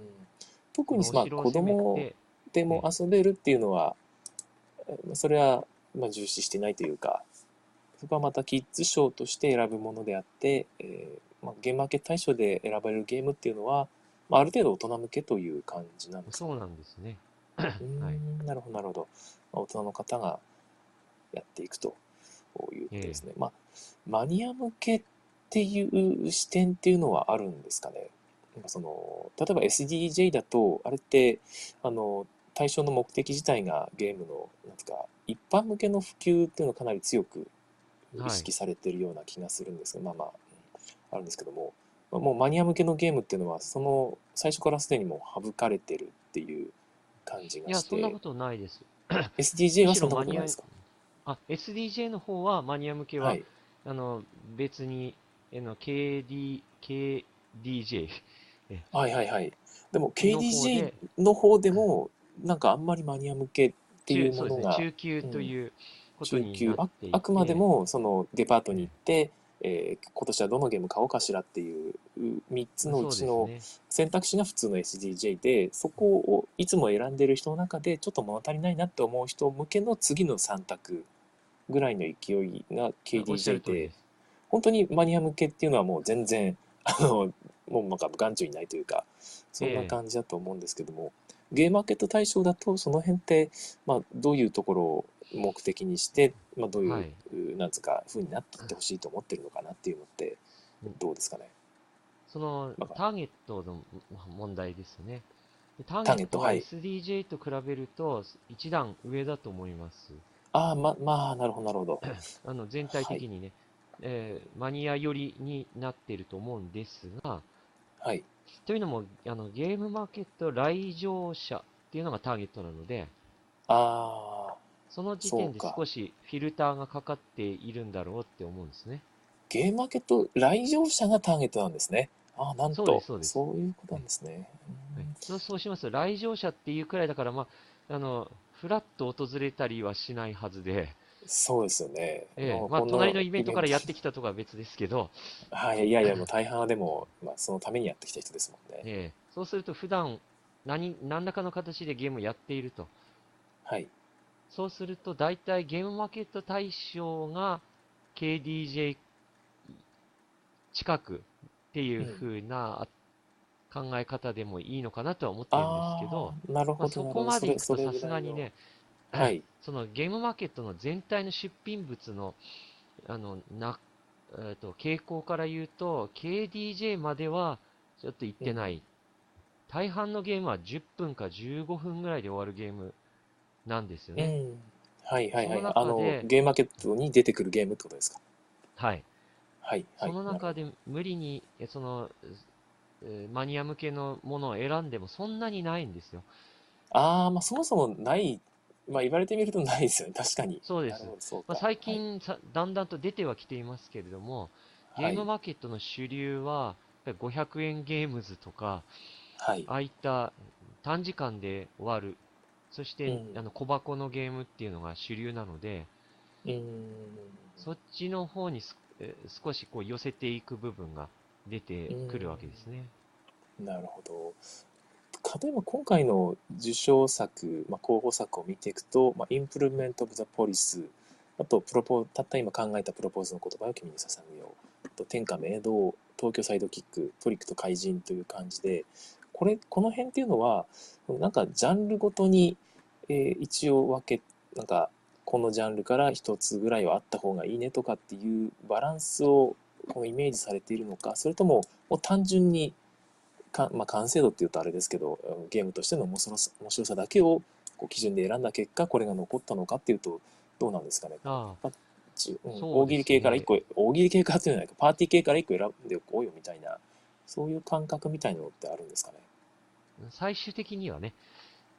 特に、まあ、子供て、でも遊べるっていうのは、まあそれは、まあ、重視してないというか、そこはまたキッズ賞として選ぶものであって、えーまあ、ゲームマーケット大賞で選ばれるゲームっていうのは、まあ、ある程度大人向けという感じなんですね。そうなんですね。なるほど、なるほど。まあ、大人の方がやっていくということですね。まあ、マニア向けっていう視点っていうのはあるんですかね。なんかその例えば SDJ だと、あれって、あの、対象の目的自体がゲームの、なんか、一般向けの普及っていうのをかなり強く意識されてるような気がするんですが、まあまあ、あるんですけども、まあもうマニア向けのゲームっていうのは、その最初からすでにもう省かれてるっていう感じいや、がして、そんなことないです。SDJ はそんなことないですか？あ、SDJ の方はマニア向けは、はい。あの、別に、あの、KD、KDJ。はいはいはい。でも KDJ での方でも、なんかあんまりマニア向けっていうものが、中級ということになっていて、あくまでもそのデパートに行って、えー今年はどのゲーム買おうかしらっていう3つのうちの選択肢が普通の SDJ で、そこをいつも選んでる人の中でちょっと物足りないなって思う人向けの次の3択ぐらいの勢いがおっしゃ KDJ でる通りで、す。本当にマニア向けっていうのはもう全然、あの、もうなんか眼中にないというか、そんな感じだと思うんですけども、ゲームマーケット対象だと、その辺って、まあ、どういうところを目的にして、まあ、どういう、はいなんつうか、風になっていってほしいと思ってるのかなっていうのってうん、どうですかね。そのターゲットの問題ですよね。でタターゲットは SDJ と比べると一段上だと思います。ああ、ま、まあ、なるほど、なるほど。あの全体的にね、えーマニア寄りになっていると思うんですが、はい。というのもあのゲームマーケット来場者っていうのがターゲットなので、ああ、その時点でそうか少しフィルターがかかっているんだろうって思うんですね。ゲームマーケット来場者がターゲットなんですね。ああ、なんと、そうですそうですそういうことなんですね。はいそうそうしますと、来場者っていうくらいだから、まあ、あのフラッと訪れたりはしないはずで、そうですよね。ええまあ、隣のイベントからやってきたとかは別ですけど、はい、いやいや、もう大半はでも、まあ、そのためにやってきた人ですもんね。ええそうすると普段何何らかの形でゲームをやっていると。はい。そうすると、大体ゲームマーケット対象が KDJ 近くっていう風な、あ考え方でもいいのかなとは思ってるんですけど、あーなるまあ、ほど。そなるほどこまでいくとさすがに。ね、はい。そのゲームマーケットの全体の出品物の、あの、な、えっと、傾向から言うと、KDJ まではちょっと行ってない。大半のゲームは10分か15分ぐらいで終わるゲームなんですようね。ん。はいはいはいその。中あので、ゲームマーケットに出てくるゲームってことですか？はい。はいはい。その中で無理に、えその、えーマニア向けのものを選んでもそんなにないんですよ。ああ、まあそもそもない、まあ言われてみるとないですよね。確かに。そうですまあ、か最近さ、だんだんと出てはきていますけれども、ゲームマーケットの主流は、やっぱり500円ゲームズとか、はい。ああいった短時間で終わる、そして、うんあの小箱のゲームっていうのが主流なので、うーん。そっちの方にすえー少しこう寄せていく部分が出てくるわけですね。なるほど。例えば今回の受賞作、まあ、候補作を見ていくと、まあ、インプルメント・オブ・ザ・ポリス、あとプロポ、たった今考えたプロポーズの言葉を君に捧ぐよう、あと天下明堂、東京サイドキック、トリックと怪人という感じで、これ、この辺っていうのは、なんかジャンルごとに、えー一応分け、なんか、このジャンルから一つぐらいはあった方がいいねとかっていうバランスをこのイメージされているのか、それとも、もう単純にか、まあ、完成度っていうとあれですけど、うんゲームとしての面白さ面白さだけをこう基準で選んだ結果、これが残ったのかっていうと、どうなんですかね。ああ、ちうん大喜利系から一個、大喜利系からっていうのはパーティー系から一個選んでおこうよみたいな、そういう感覚みたいなのってあるんですかね。最終的にはね、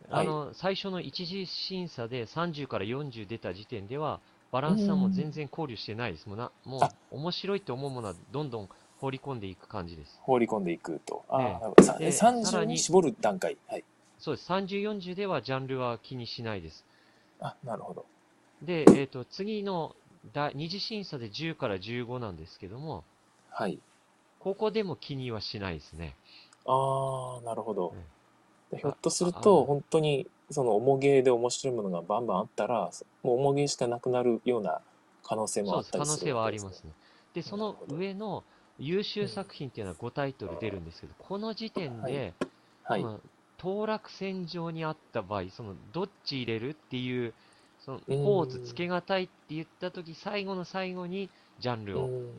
はいあの、最初の一次審査で30から40出た時点では、バランスはもう全然考慮してないです。もうな、もあう面白いと思うものはどんどん放り込んでいく感じです。放り込んでいくと。ああ、ええなるほどさでさら30にに絞る段階。はい。そうです。30、40ではジャンルは気にしないです。あ、なるほど。で、えっ、と、次の第二次審査で10から15なんですけども、はい。ここでも気にはしないですね。ああ、なるほどひょっとするあと、あ本当に、その、重げで面白いものがバンバンあったら、もう重げしかなくなるような可能性も。あったりする可能性は。ありますね。で、その上の優秀作品っていうのは5タイトル出るんですけど、この時点で、はい。その当落線上にあった場合、そのどっち入れるっていう、そのうんポーズつけがたいって言ったとき、最後の最後にジャンルをうん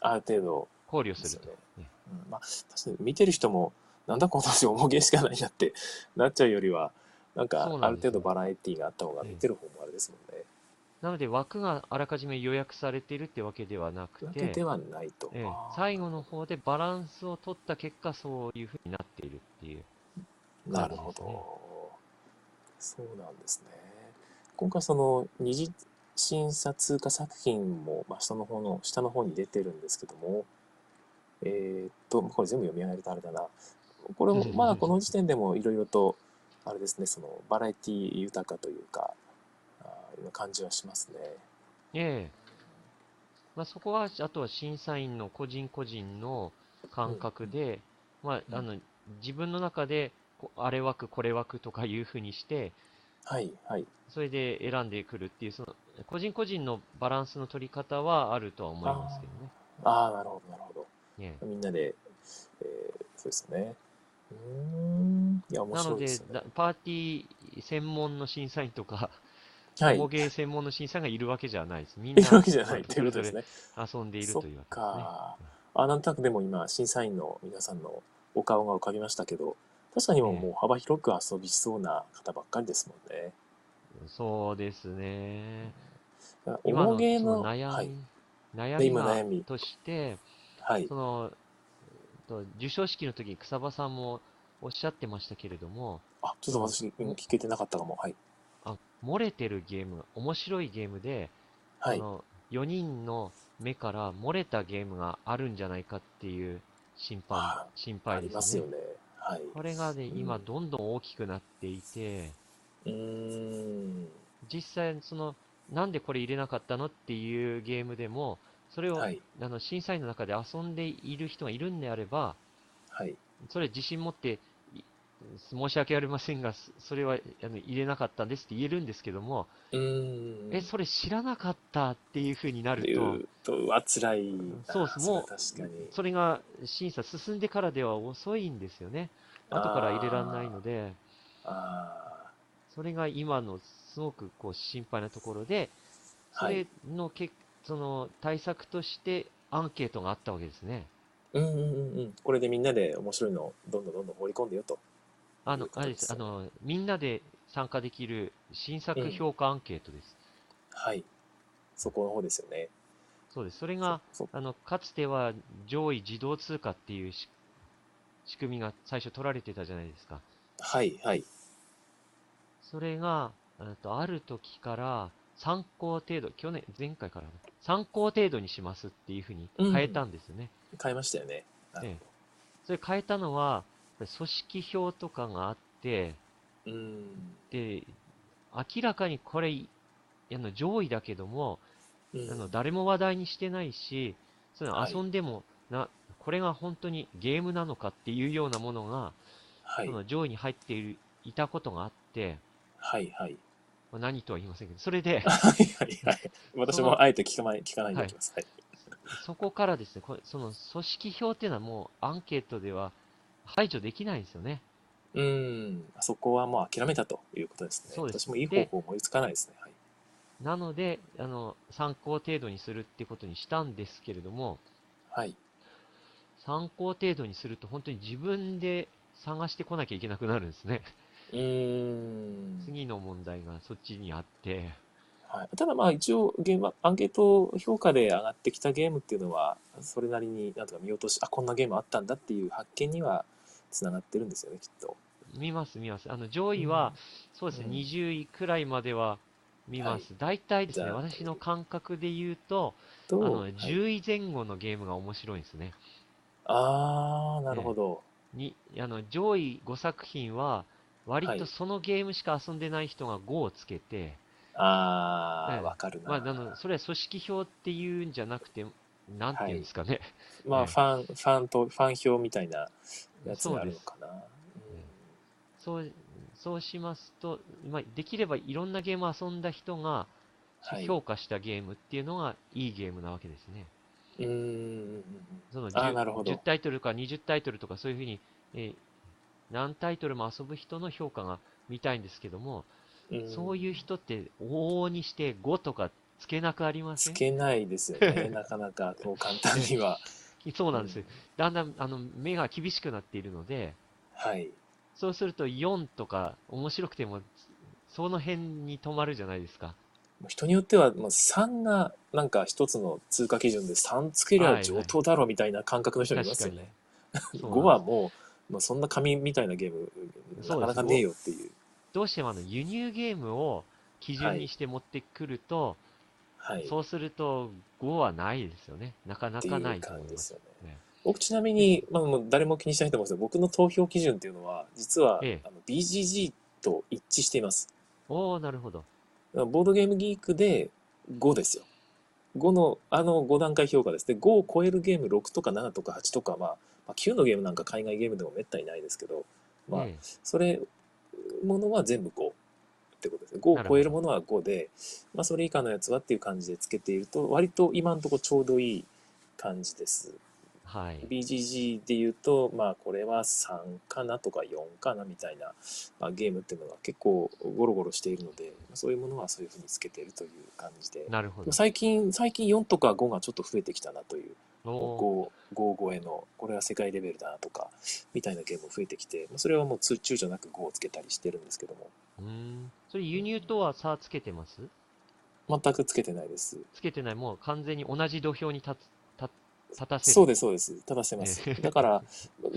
ある程度考慮でするとうんまあ、確かに見てる人も、なんだこの人重げしかないなってなっちゃうよりは、なんかある程度バラエティーがあった方が見てる方もあれですもんね。なので枠があらかじめ予約されているってわけではなくてで、はないと。ええ最後の方でバランスを取った結果、そういうふうになっているっていう。なるほど。そうなんですね。今回その二次審査通過作品も、まあ、下の方の、下の方に出てるんですけども、えーっと、これ全部読み上げるとあれだな。これも、まだこの時点でもいろいろと、あれですね、そのバラエティ豊かというか、あ感じはしますね。ええまあ、そこは、あとは審査員の個人個人の感覚で、まあ、うんあの、自分の中で、こあれ枠、これ枠とかいうふうにして、はい、はい。それで選んでくるっていう、その、個人個人のバランスの取り方はあるとは思いますけどね。ああ、なるほど、なるほど。ええみんなで、えーそうですね。うーん。いや、面なので白いですよねだ。パーティー専門の審査員とか、はい。工芸専門の審査員がいるわけじゃないです。み んいな、るわけじゃないとそれぞれいうことですね。遊んでいるというわけですね。か。あ、なんとなくでも今、審査員の皆さんのお顔が浮かびましたけど、確かにもう幅広く遊びそうな方ばっかりですもんね。そうですね。今の重げの、その悩み、悩みとして、はいそ。の、と授賞式の時に草場さんもおっしゃってましたけれども、あ、ちょっと私、うん聞けてなかったかも。はい。あ漏れてるゲーム、面白いゲームで、はいそ。の4人の目から漏れたゲームがあるんじゃないかっていう心配あ、心あ配ですよね。りますよね。はい。これがね、うん今どんどん大きくなっていて、うーん。実際、その、なんでこれ入れなかったのっていうゲームでも、それを、はい。あの審査員の中で遊んでいる人がいるんであれば、はい。それ自信持ってい申し訳ありませんが、そそれはあの入れなかったんですって言えるんですけども、うーん。え、それ知らなかったっていう風になると、うと、は辛いな。そうですもう確かに。それが審査進んでからでは遅いんですよね。後から入れられないので、あそれが今のすごくこう心配なところで、そはいれのけ、その対策としてアンケートがあったわけですね。あ。うんうんうんうん。これでみんなで面白いのをどんどんどんどん放り込んでよと。あのあれです。あの、みんなで参加できる新作評価アンケートです。はい。そこの方ですよね。そうです。それが、あの、かつては上位自動通貨っていうし仕組みが最初取られてたじゃないですか。はいはい。それが、とある時から参考程度、去年、前回からな参考程度にしますっていうふうに変えたんですよね。変えましたよね。なるえそれ変えたのは、組織票とかがあって。うん。で、明らかにこれ、あの上位だけども、うんあの誰も話題にしてないし、そのはい遊んでもな、これが本当にゲームなのかっていうようなものが、はいその上位に入っているいたことがあって、はいはい。まあ何とは言いませんけど、それで、はいはいはい。私もあえて聞かない、聞かないでおきます。はい。そこからですね、これその組織票っていうのはもうアンケートでは排除できないんですよね。うん。そこはもう諦めたということですね。そうです私もいい方法思いつかないですね。はい。なので、あの、参考程度にするってことにしたんですけれども、はい。参考程度にすると本当に自分で探してこなきゃいけなくなるんですね。うーん。次の問題がそっちにあって、はい、ただまあ一応ゲームアンケート評価で上がってきたゲームっていうのはそれなりになんとか見落としあこんなゲームあったんだっていう発見にはつながってるんですよねきっと。見ます見ます。あの、上位は、そうですね、うん20位くらいまでは見ます。大体ですね、私の感覚で言うと、あと、の、はい10位前後のゲームが面白いんですね。あーなるほど。に、あの、上位5作品は、割はい。とそのゲームしか遊んでない人が5をつけて、ええ。あーわかるな。まあ、あの、それは組織票っていうんじゃなくて、なんていうんですかね。まあええ。ファンファンとファン票みたいなやつがあるのかな。そう、そうしますと、まあ、できればいろんなゲームを遊んだ人がはい。評価したゲームっていうのがいいゲームなわけですね。うん。そのあー 10, なるほど。10タイトルか20タイトルとかそういうふうに、えー何タイトルも遊ぶ人の評価が見たいんですけども、うんそういう人って往々にして5とかつけなくありません？つけないですよね なかなかこう簡単には。そうなんですよ。だんだんあの目が厳しくなっているので、はい。そうすると4とか面白くても、その辺に止まるじゃないですか。人によっては、まあ、3がなんか一つの通過基準で3つけりゃ上等だろみたいな感覚の人もいますよね。そう5はもう、まあ、そんな紙みたいなゲームなかなかねえよっていう。どうしてもあの輸入ゲームを基準にして持ってくると、はい。そうすると5はないですよね。なかなかないうと思いま。感じですね。ね僕ちなみに、まあ、もう誰も気にしないと思うんですけど、僕の投票基準っていうのは、実は、ええあの BGG と一致しています。おー、なるほど。ボードゲームギークで5ですよ。5の、あの5段階評価です。で、5を超えるゲーム6とか7とか8とか、まあ、まあ、9のゲームなんか海外ゲームでもめったにないですけど、まあ、えそれ、ものは全部5ってことですね。5を超えるものは5で、まあ、それ以下のやつはっていう感じでつけていると、割と今のところちょうどいい感じです。えはい。BGG で言うと、まあ、これは3かなとか4かなみたいな、まあ、ゲームっていうのが結構ゴロゴロしているので、そういうものはそういうふうにつけているという感じで。なるほど。最近、最近4とか5がちょっと増えてきたなという、5、5超えの、これは世界レベルだなとか、みたいなゲームも増えてきて、まあそれはもう躊躇なく5をつけたりしてるんですけども、うーん。それ輸入とは差つけてます？全くつけてないです。つけてない。もう完全に同じ土俵に立つ、立立たせる。そうです、そうです。正してますえ。えだから、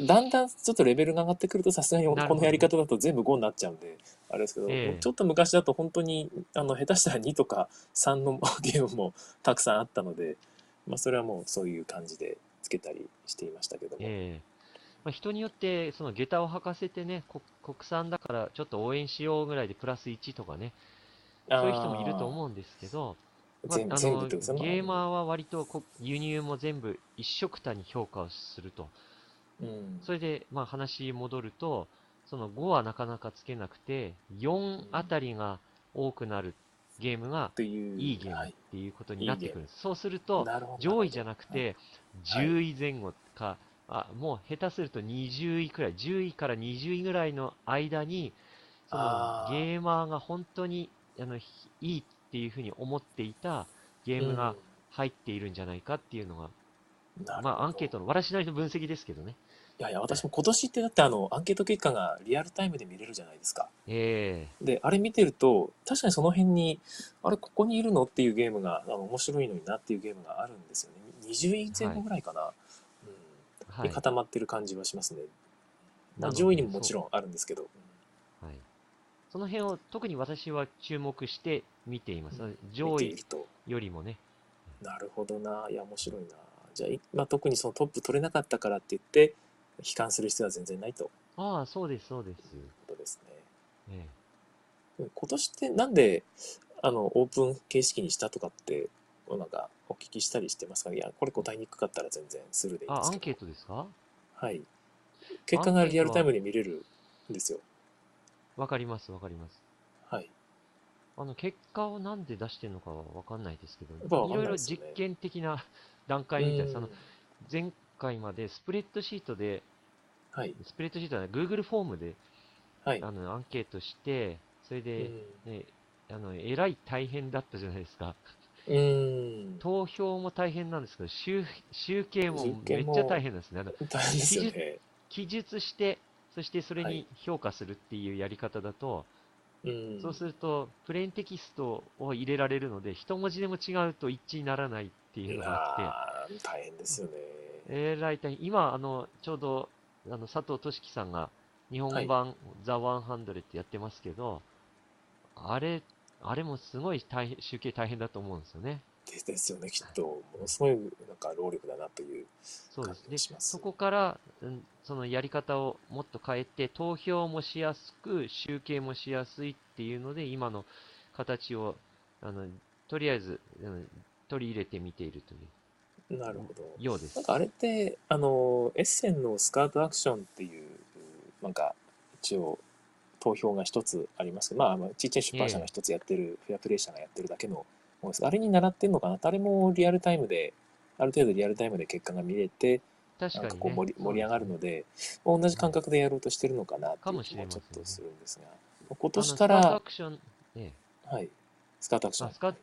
だんだんちょっとレベルが上がってくると、さすがにこのやり方だと全部5になっちゃうんで、あれですけど、ええちょっと昔だと本当に、あの、下手したら2とか3の ゲームもたくさんあったので、まあ、それはもうそういう感じでつけたりしていましたけども。ええまあ、人によって、その下駄を履かせてね、こ国産だからちょっと応援しようぐらいでプラス1とかね、そういう人もいると思うんですけど、まあ、全あの。ゲーマーは割とこ輸入も全部一緒くたに評価をすると。うん。それで、まあ話戻ると、その5はなかなかつけなくて、4あたりが多くなるゲームがいう。いいゲームっはい。ていうことになってくるんです。そうするなと。上位じゃなくはい、て、10位前後か、あ、もう下手すると20位くらい、10位から20位ぐらいの間に、そのゲーマーが本当にあのひいいっていうふうに思っていたゲームが入っているんじゃないかっていうのが、まあアンケートの、私なりの分析ですけどね。いやいや、私も今年ってだってあの、アンケート結果がリアルタイムで見れるじゃないですか。えで、あれ見てると、確かにその辺に、あれ、ここにいるのっていうゲームが、あの面白いのになっていうゲームがあるんですよね。20位前後ぐらいかな。えうん。はいで、。固まってる感じはしますね。まあ、なので上位にももちろんあるんですけど。はい。その辺を特に私は注目して見ています。うん上位見ていると。よりもね。なるほどな。いや、面白いな。じゃあ、いまあ、特にそのトップ取れなかったからって言って、悲観する必要は全然ないと。ああ、そうです、そうです。ことですね。え今年ってなんであのオープン形式にしたとかってなんかお聞きしたりしてますか？いやこれ答えにくかったら全然スルーでいいですけど。アンケートですか？はい。結果がリアルタイムで見れるんですよ。わかります、わかります。はい。あの、結果をなんで出してるのかはわかんないですけど、いろいろ実験的な段階みたいです。あのうん、前回までスプレッドシートで、はい。スプレッドシートは Google フォームで、はい。あの、アンケートして、それで、うん。ね、あの、えらい大変だったじゃないですか。うーん。投票も大変なんですけど、集集計もめっちゃ大変なんですね。あのですよね。記述して、そしてそれにはい。評価するっていうやり方だと、うん。そうすると、プレーンテキストを入れられるので、一文字でも違うと一致にならないっていうのがあって、大変ですよねえらい大変。今、あの、ちょうど、あの、佐藤俊樹さんが、日本版、ザ・ワンハンドレってやってますけど、あれ、あれもすごい大変、集計大変だと思うんですよね。でですよねきっとものすごいなんか労力だなという感じがしますそこから、うん、そのやり方をもっと変えて、投票もしやすく、集計もしやすいっていうので、今の形を、あの、とりあえず、うん、取り入れてみているというなるほどようですなん。かあれって、あの、エッセンのスカートアクションっていう、なんか、一応、投票が一つありますけど、まあ、まあちっちゃい出版社が一つやってる、フェアプレイ社がやってるだけのものです。あれに習ってんのかな？あれもリアルタイムで、ある程度リアルタイムで結果が見れて、確かに、ね。こう盛り盛り上がるのでで、同じ感覚でやろうとしてるのかなってかいう気もちょっとするんですが、ね。年かあのスカートアら、クション、ね、はい、スカートアクション。あスカ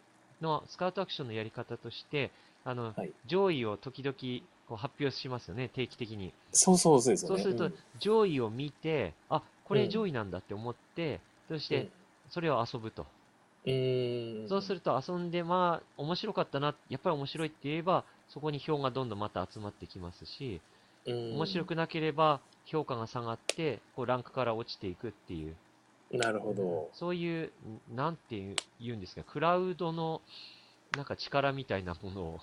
のスカートアクションのやり方として、あの、はい上位を時々こう発表しますよね、定期的に。そうそうそうですよね。そうすると、ん上位を見て、あ、これうん上位なんだって思って、そして、それを遊ぶと。うん、うんそうすると遊んで、まあ、面白かったな、やっぱり面白いって言えば、そこに票がどんどんまた集まってきますし、うん面白くなければ評価が下がって、こうランクから落ちていくっていう、なるほど。そういう、んなんて言うんですか、クラウドのなんか力みたいなものを。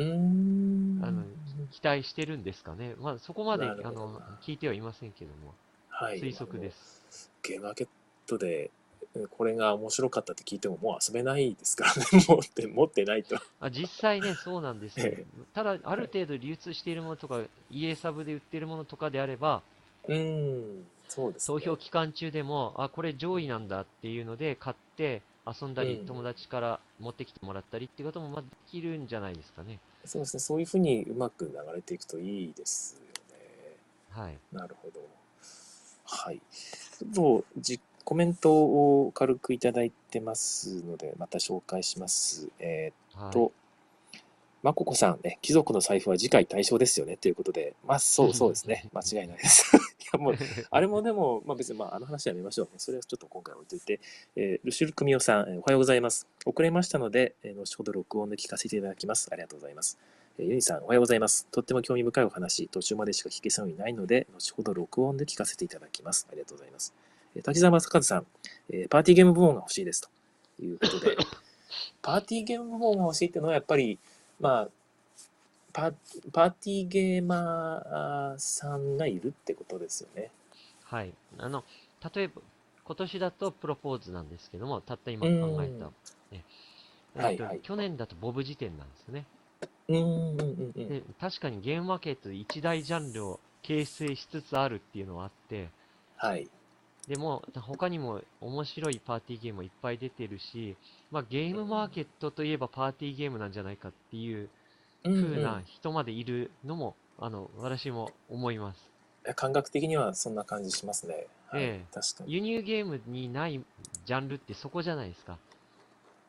あの期待してるんですかね。まあ、そこまであの聞いてはいませんけども、はい、推測です。ゲームマーケットでえこれが面白かったって聞いてももう遊べないですからね。持って持ってないと。あ実際ね、そうなんですよ。え。ただ、ある程度流通しているものとか、EA サブで売っているものとかであれば、うーん。そうです、ね、投票期間中でも、あ、これ上位なんだっていうので買って遊んだり、うん。友達から持ってきてもらったりっていうこともまあできるんじゃないですかね。そうですね。そういうふうにうまく流れていくといいですよね。はい。なるほど。はい。ちょっとじコメントを軽くいただいてますのでまた紹介します。えーはい、と、まここさんね、貴族の財布は次回対象ですよね。ということで、まあそう そうですね、間違いないです。いやもう、あれもでも、まあ別にまああの話はやめましょうね。それはちょっと今回置いといて、えールシュルクミオさん、えーおはようございます。遅れましたので、えー後ほど録音で聞かせていただきます。ありがとうございます。えーユニさん、おはようございます。とっても興味深いお話、途中までしか聞けそうにないので、後ほど録音で聞かせていただきます。ありがとうございます。えー滝沢正和さん、えーパーティーゲーム部門が欲しいです。ということで、パーティーゲーム部門が欲しいっていうのはやっぱり、まあ、パパーティーゲーマーさんがいるってことですよね。はい。あの、例えば、今年だとプロポーズなんですけども、たった今うん考えた。ねえっとはいはい去年だとボブ辞典なんですよね。うんうんうんうん。で確かにゲームマーケットで一大ジャンルを形成しつつあるっていうのはあって、はい。でも、他にも面白いパーティーゲームもいっぱい出てるし、まあ、ゲームマーケットといえばパーティーゲームなんじゃないかっていう風な人までいるのも、あの、私も思います。感覚的にはそんな感じしますね。はい、ええ確かに。輸入ゲームにないジャンルってそこじゃないですか？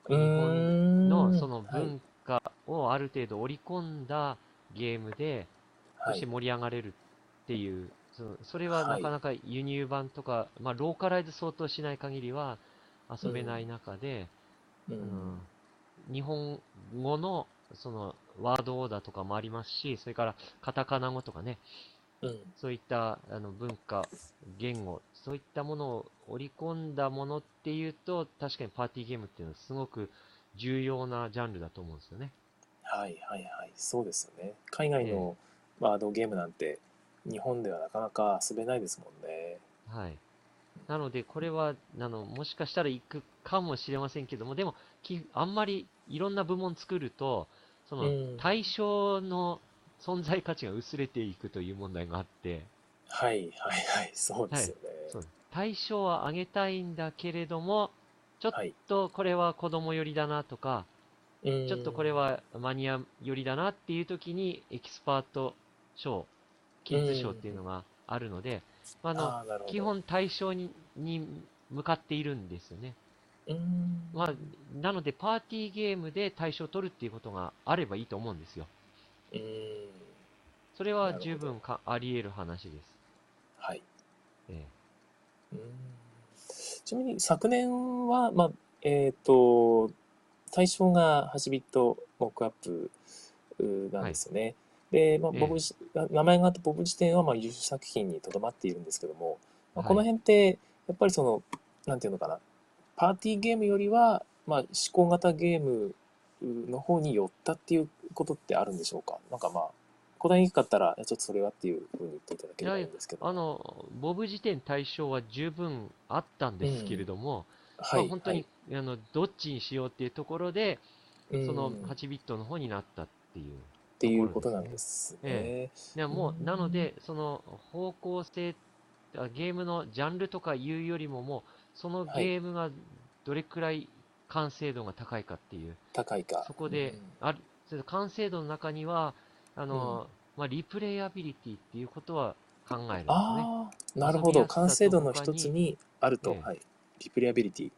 うーんのそのはい文化をある程度織り込んだゲームで、そはい。して盛り上がれるっていう、そのそれははないかなか輸入版とか、まあ、ローカライズ相当しない限りは遊べない中で、ううんん日本語のそのワードオーダーとかもありますし、それからカタカナ語とかね、うん。そういったあの文化、言語、そういったものを織り込んだものっていうと、確かにパーティーゲームっていうのはすごく重要なジャンルだと思うんですよね。はいはいはい。そうですよね。海外のワードゲームなんて日本ではなかなか遊べないですもんね。はい。なので、これは、あの、もしかしたら行くかもしれませんけども、でも、きあんまりいろんな部門作ると、そのうん、対象の存在価値が薄れていくという問題があって、はいはいはい。そうですよね。対象は上げたいんだけれども、ちょっはい。とこれは子供寄りだなとか、ちちょっとこれはマニア寄りだなっていう時に、エキスパート賞、キッズ賞っていうのがあるので、あの、基本対象にに向かっているんですよね。うーんまあ、なので、パーティーゲームで対象を取るっていうことがあればいいと思うんですよ。うーんそれは十分かあり得る話です。はい。えうーんちなみに昨年は、まあ、えっ、と、対象が8ビットモックアップうなんですよね。で、まあ、ええボブじ、名前があったボブ辞典は、まあ、優秀作品にとどまっているんですけども、まあ、はいこの辺って、やっぱりその、なんていうのかな、パーティーゲームよりは、まあ、思考型ゲームの方に寄ったっていうことってあるんでしょうか？なんかまあ、答えにくかったら、ちょっとそれはっていうふうに言っていただければいいんですけど。あの、ボブ辞典対象は十分あったんですけれども、はい。まあ、本当に、あの、どっちにしようっていうところで、はい、そのうん8ビットの方になったっていう。っていうことなんですね。えでもう、うんなので、その方向性、あゲームのジャンルとかいうよりももう、そのはいゲームがどれくらい完成度が高いかっていう、高いか。そこで、ある、それ完成度の中には、あの、まあ、リプレイアビリティっていうことは考えるんですね。ああ、なるほど。完成度の一つにあると。ええはい。リプレイアビリティ。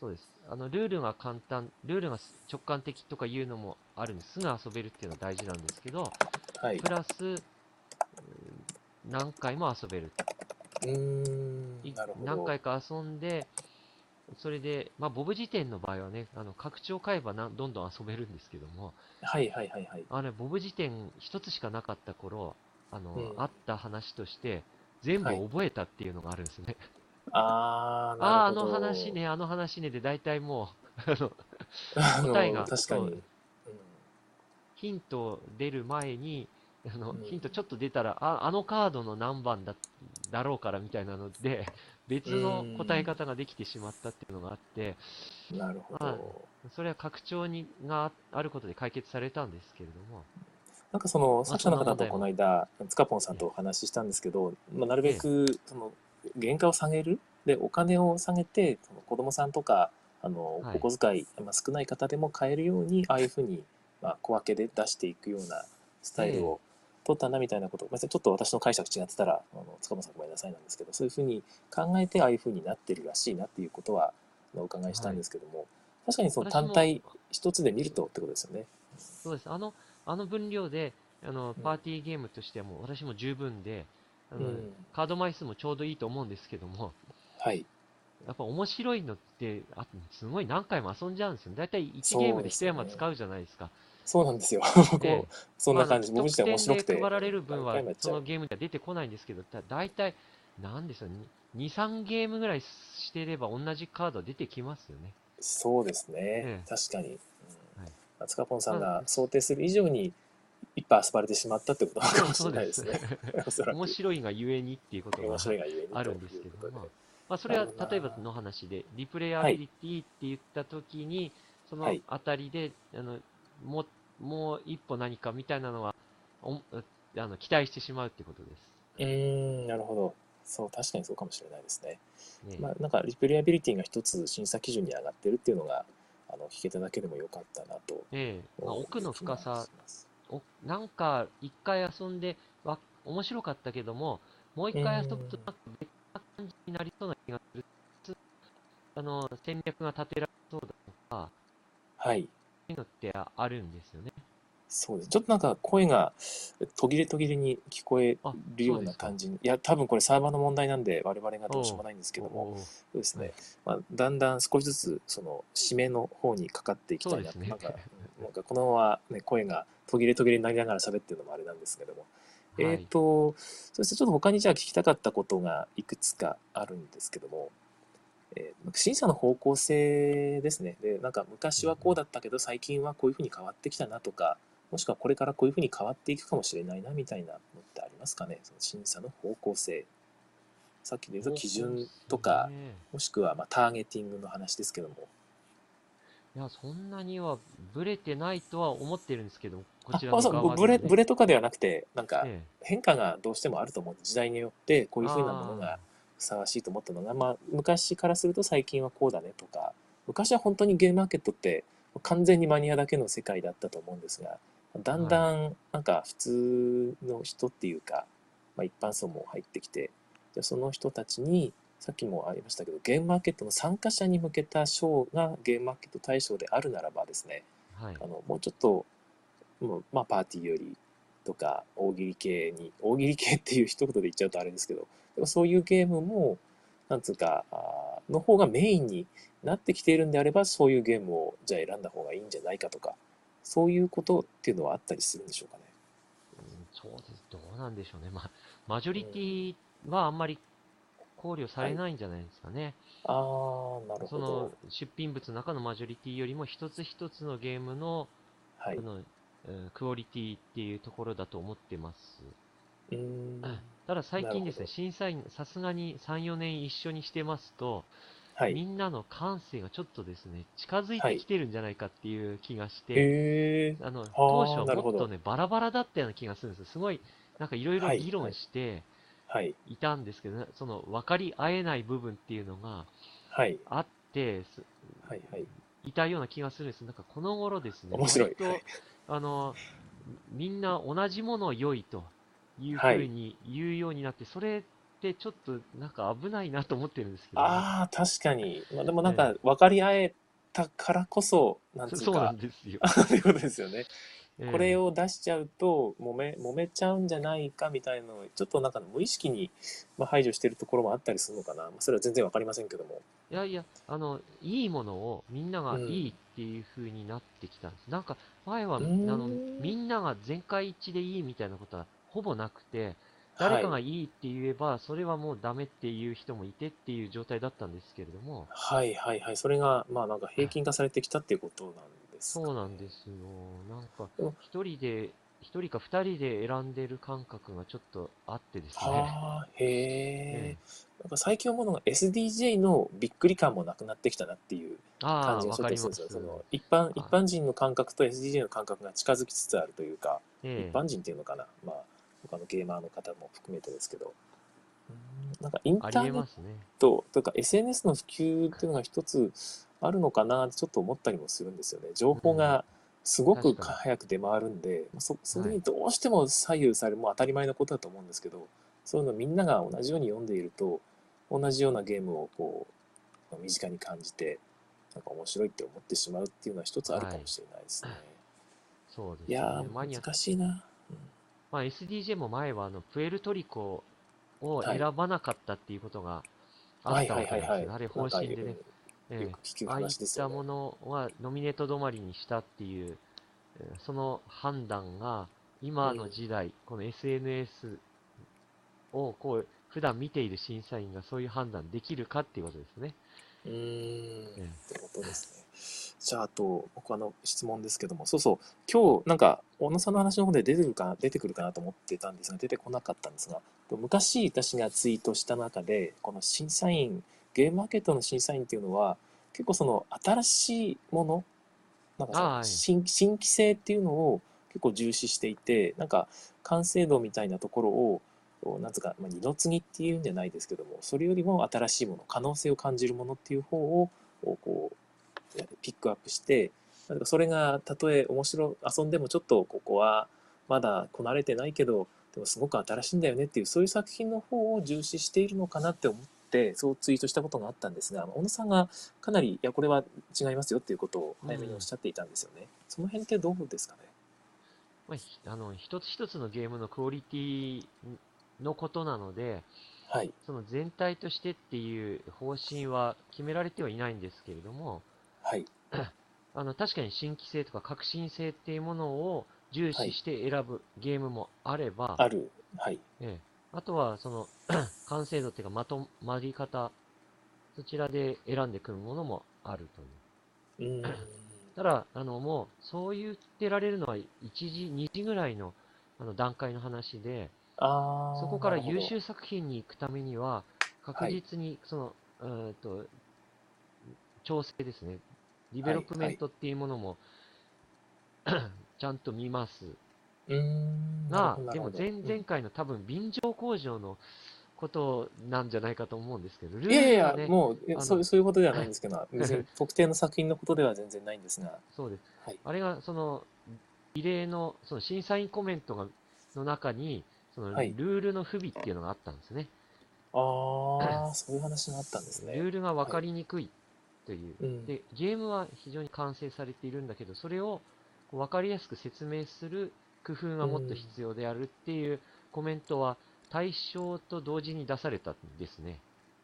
そうです。あの、ルールが簡単、ルールが直感的とかいうのもあるんです。すぐ遊べるっていうのは大事なんですけど、はい。プラス、うん何回も遊べる。うん。何回か遊んで、それで、まあ、ボブ辞典の場合はね、あの、拡張買えばなどんどん遊べるんですけども、はいはいはいはい。あれ、ボブ辞典一つしかなかった頃、あの、うんあった話として、全部はい覚えたっていうのがあるんですね。ああ、ああ、あなるほど。の話。ね、あの話ねで、大体もう、あの、あの答えが確かそうに。ヒント出る前に、あのうん、ヒントちょっと出たら、あ、あのカードの何番だ、だろうからみたいなので、別の答え方ができてしまったっていうのがあって、うん。なるほはい。ど。それは拡張にがあることで解決されたんですけれども、なんかその、作者の方とこの間、塚ポンさんとお話ししたんですけど、まあ、なるべく、その、原価を下げる？で、お金を下げて、その子供さんとか、あの、はい。お小遣い、まあ、少ない方でも買えるように、ああいうふうに、まあ、小分けで出していくようなスタイルを取ったんだみたいなこと、まあ、ちょっと私の解釈違ってたら、あの塚本さんごめんなさいなんですけど、そういうふうに考えて、ああいうふうになってるらしいなっていうことは、お伺いしたんですけども、確かにその単体一つで見るとってことですよね。そうです。あの、あの分量で、あの、うんパーティーゲームとしてはもう私も十分で、あの、うんカード枚数もちょうどいいと思うんですけども、はい。やっぱ面白いのって、あすごい何回も遊んじゃうんですよ。だいたい1そうゲームで1ですよね山使うじゃないですか。そうなんですよ。僕ええもそんな感じ。まあ僕自体面白くて。配られる分はそのゲームには出てこないんですけど、だだいたい、なんですよ、2、3ゲームぐらいしてれば同じカード出てきますよね。そうですね。ええ確かに。うんはい松川ポンさんまあが想定する以上にいっぱい遊ばれてしまったってことかもしれないですね。面白いがゆえにっていうことがあるんですけど。まあ、それは例えばの話で、リプレイアビリティって言ったときに、そのはいあたりで、あのもうもう一歩何かみたいなのはおあの期待してしまうってことです。うーん、なるほど。そう、確かにそうかもしれないですね。ねまあ、なんかリプレイアビリティが一つ審査基準に上がってるっていうのが、あの聞けただけでもよかったなとええまあ、奥の深さ。おなんか一回遊んでわ面白かったけども、もう一回遊ぶとうんなんか別な感じになりそうな気がする。あの戦略が立てられそうだとか、はい。いうのってあるんですよね。そうです。ちょっとなんか声が途切れ途切れに聞こえあるような感じに。いや、多分これサーバーの問題なんで我々がどうしようもないんですけども、そうですねはい。まあ、だんだん少しずつその締めの方にかかっていきたいなそうですねなんか、なんかこのままね、声が途切れ途切れになりながら喋ってるのもあれなんですけども。はいえっ、と、そしてちょっと他にじゃあ聞きたかったことがいくつかあるんですけども、えー審査の方向性ですね。で、なんか昔はこうだったけど最近はこういうふうに変わってきたなとか、もしくはこれからこういうふうに変わっていくかもしれないなみたいなのってありますかね？その審査の方向性。さっきで言うと基準とか、ねもしくはまあターゲティングの話ですけども。いや、そんなにはブレてないとは思ってるんですけど、こあちらのそう側で、ブレね。ブレとかではなくて、なんかえ変化がどうしてもあると思う。時代によってこうえいうふうなものがふさわしいと思ったのが、まあ、昔からすると最近はこうだねとか、昔は本当にゲームマーケットって完全にマニアだけの世界だったと思うんですが、だんだんなんか普通の人っていうか、まあ、一般層も入ってきて、じゃあその人たちに、さっきもありましたけど、ゲームマーケットの参加者に向けた賞がゲームマーケット対象であるならばですね、えはいあ。のもうちょっと、まあ、パーティーよりとか大喜利系に大喜利系っていう一言で言っちゃうとあれですけどでもそういうゲームもなんつうかの方がメインになってきているんであればそういうゲームをじゃあ選んだ方がいいんじゃないかとかそういうことっていうのはあったりするんでしょうかね。うんそうです。どうなんでしょうね。まあ、マジョリティはあんまり考慮されないんじゃないですかね。ああなるほそのど。出品物の中のマジョリティよりも一つ一つのゲームの,、はい。あのうんクオリティっていうところだと思ってます。うーんただ最近ですね、審査員、さすがに3、4年一緒にしてますと、はい。みんなの感性がちょっとですね、近づいてきてるんじゃないかっていう気がして、へえあの当初はもっとね、バラバラだったような気がするんですよ。すごい、なんかいろいろはい議論してはい。いたんですけど、ねその分かり合えない部分っていうのがはい。あって、すはいはい。いたような気がするんです。なんかこの頃ですね、面白い。あの、みんな同じものを良いというふはい。うに言うようになって、それってちょっとなんか危ないなと思ってるんですけど、ああ確かに、まあ、でもなんか分かり合えたからこそなんつそううなかんですよ。ということですよね。ええ。これを出しちゃうと揉め揉めちゃうんじゃないかみたいなのをちょっとなんか無意識にまあ排除してるところもあったりするのかな、まあ、それは全然わかりませんけども。いやいや、あの、いいものをみんながうん。いいっていう風になってきたんです。なんか、前は、あの、みんなが全会一致でいいみたいなことはほぼなくて、誰かがはいいいって言えば、それはもうダメっていう人もいてっていう状態だったんですけれども、はいはいはい。それがまあなんか平均化されてきたっていうことなんですか？ねそうなんですよ。なんか一人で、一人か二人で選んでる感覚がちょっとあってですね。はあへえ。ええ。なんか最近思うのが SDJ のびっくり感もなくなってきたなっていう感じがわちょっとするんですよ。その一般はい。一般人の感覚と SDJ の感覚が近づきつつあるというか、ええ。一般人っていうのかな、まあ、他のゲーマーの方も含めてですけど、うんなんかインターネッ。トとか SNS の普及っていうのが一つあるのかなってちょっと思ったりもするんですよね。情報がすごく早く出回るんで、そそれはいにどうしても左右される、もう当たり前のことだと思うんですけど、そういうのみんなが同じように読んでいると、同じようなゲームをこう、身近に感じて、なんか面白いって思ってしまうっていうのは一つあるかもしれないですね。そうですい、やね。マニー、ア難しいな。まあ、SDJ も前はあのプエルトリコをはい選ばなかったっていうことがあはいった。わけですよ。あれ方針でね。ええああいっ。たものはノミネート止まりにしたっていう、えーその判断が今の時代、この SNS をこう普段見ている審査員がそういう判断できるかっていうことですね。うーん、ええってことですね。じゃあ、あと、僕あの質問ですけども、そうそう、今日、なんか、小野さんの話の方で出てくるか、出てくるかなと思ってたんですが、出てこなかったんですが、昔私がツイートした中で、この審査員、ゲームマーケットの審査員っていうのは、結構その新しいもの、なんかはい。新新規性っていうのを結構重視していて、なんか完成度みたいなところをなんつうか、まあ、二の次っていうんじゃないですけどもそれよりも新しいもの可能性を感じるものっていう方をこうピックアップしてなんかそれがたとえ面白遊んでもちょっとここはまだこなれてないけどでもすごく新しいんだよねっていうそういう作品の方を重視しているのかなって思ってそうツイートしたことがあったんですが小野さんがかなりいやこれは違いますよっていうことを早めにおっしゃっていたんですよね、うん、その辺ってどうですかね？まあ、あの一つ一つのゲームのクオリティのことなので、はい、その全体としてっていう方針は決められてはいないんですけれども、はい、あの確かに新規性とか革新性っていうものを重視して選ぶゲームもあれば、ある。はい。ええ、あとは、その、完成度っていうか、まとまり方、そちらで選んでくるものもあるという。うん。ただ、あの、もう、そう言ってられるのは、1時、2時ぐらいの、あの、段階の話で、あそこから優秀作品に行くためには、確実に、その、はい、と、調整ですね。ディベロップメントっていうものも、ちゃんと見ます。が、でも前々回の多分便乗工場のことなんじゃないかと思うんですけど、ルール、ね、いやいや、もうそうそういうことではないんですけど、別に特定の作品のことでは全然ないんですが。そうです。はい、あれが、その、異例の、その審査員コメントがの中に、そのルールの不備っていうのがあったんですね。はい、ああ、そういう話があったんですね。ルールが分かりにくいという、はい、で、ゲームは非常に完成されているんだけど、それを分かりやすく説明する工夫がもっと必要であるっていうコメントは対象と同時に出されたんですね。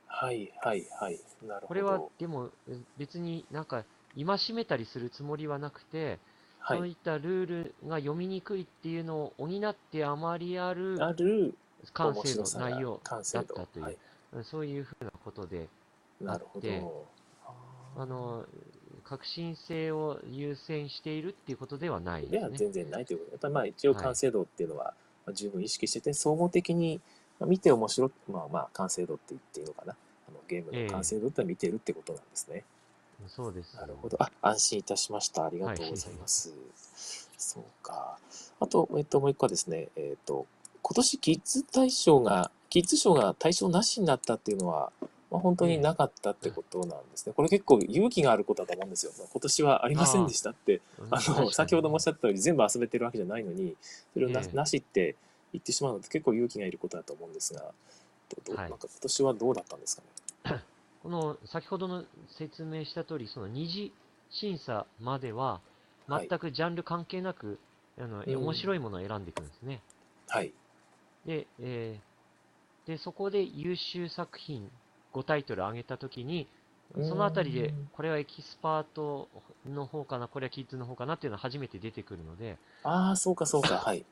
はいはいはい。なるほど。これはでも別になんか戒めたりするつもりはなくて、はい、そういったルールが読みにくいっていうのを補ってあまりある感性の内容だったという、はい、そういうふうなことでなるほど。あの、革新性を優先しているっていうことではないです、ね、では全然ないということやっぱりまあ一応完成度っていうのは十分意識してて、はい、総合的に見て面白く、まあまあ完成度って言っていいのかな。あのゲームの完成度って見てるってことなんですね。えー、そうです。なるほど。あ、安心いたしました。ありがとうございます。はい、そうか。あと、えっと、もう一個はですね、えっと、今年キッズ大賞が、キッズ賞が対象なしになったっていうのは、まあ、本当になかったってことなんですね。これ結構勇気があることだと思うんですよ。まあ、今年はありませんでしたって、あの、先ほどもおっしゃったように全部遊べてるわけじゃないのに、それをな,、なしって言ってしまうのって結構勇気がいることだと思うんですが、どなんか今年はどうだったんですかね？この先ほどの説明した通り、その二次審査までは、全くジャンル関係なく、はい、あの、面白いものを選んでいくんですね。はい。で、えー、で、そこで優秀作品5タイトル上げたときに、そのあたりで、これはエキスパートの方かな、これはキッズの方かなっていうのは初めて出てくるので。ああ、そうかそうか、はい。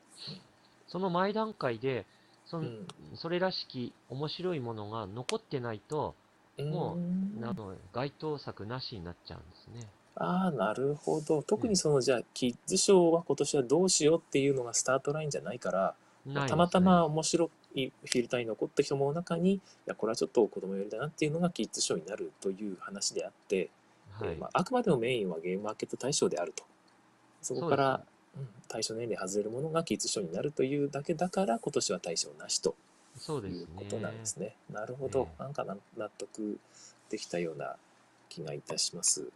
その前段階で、その、うん、それらしき面白いものが残ってないと、もう、あの、該当作なしになっちゃうんですね。ああ、なるほど。特にその、じゃあ、キッズ賞は今年はどうしようっていうのがスタートラインじゃないから、ね、たまたま面白いフィルターに残った人も中にいやこれはちょっと子供寄りだなっていうのがキッズ賞になるという話であって、はい、まあ、あくまでもメインはゲームマーケット対象であるとそこから、うん、対象年齢外れるものがキッズ賞になるというだけだから今年は対象なしということなんですね。すねなるほど、なんか納得できたような気がいたします。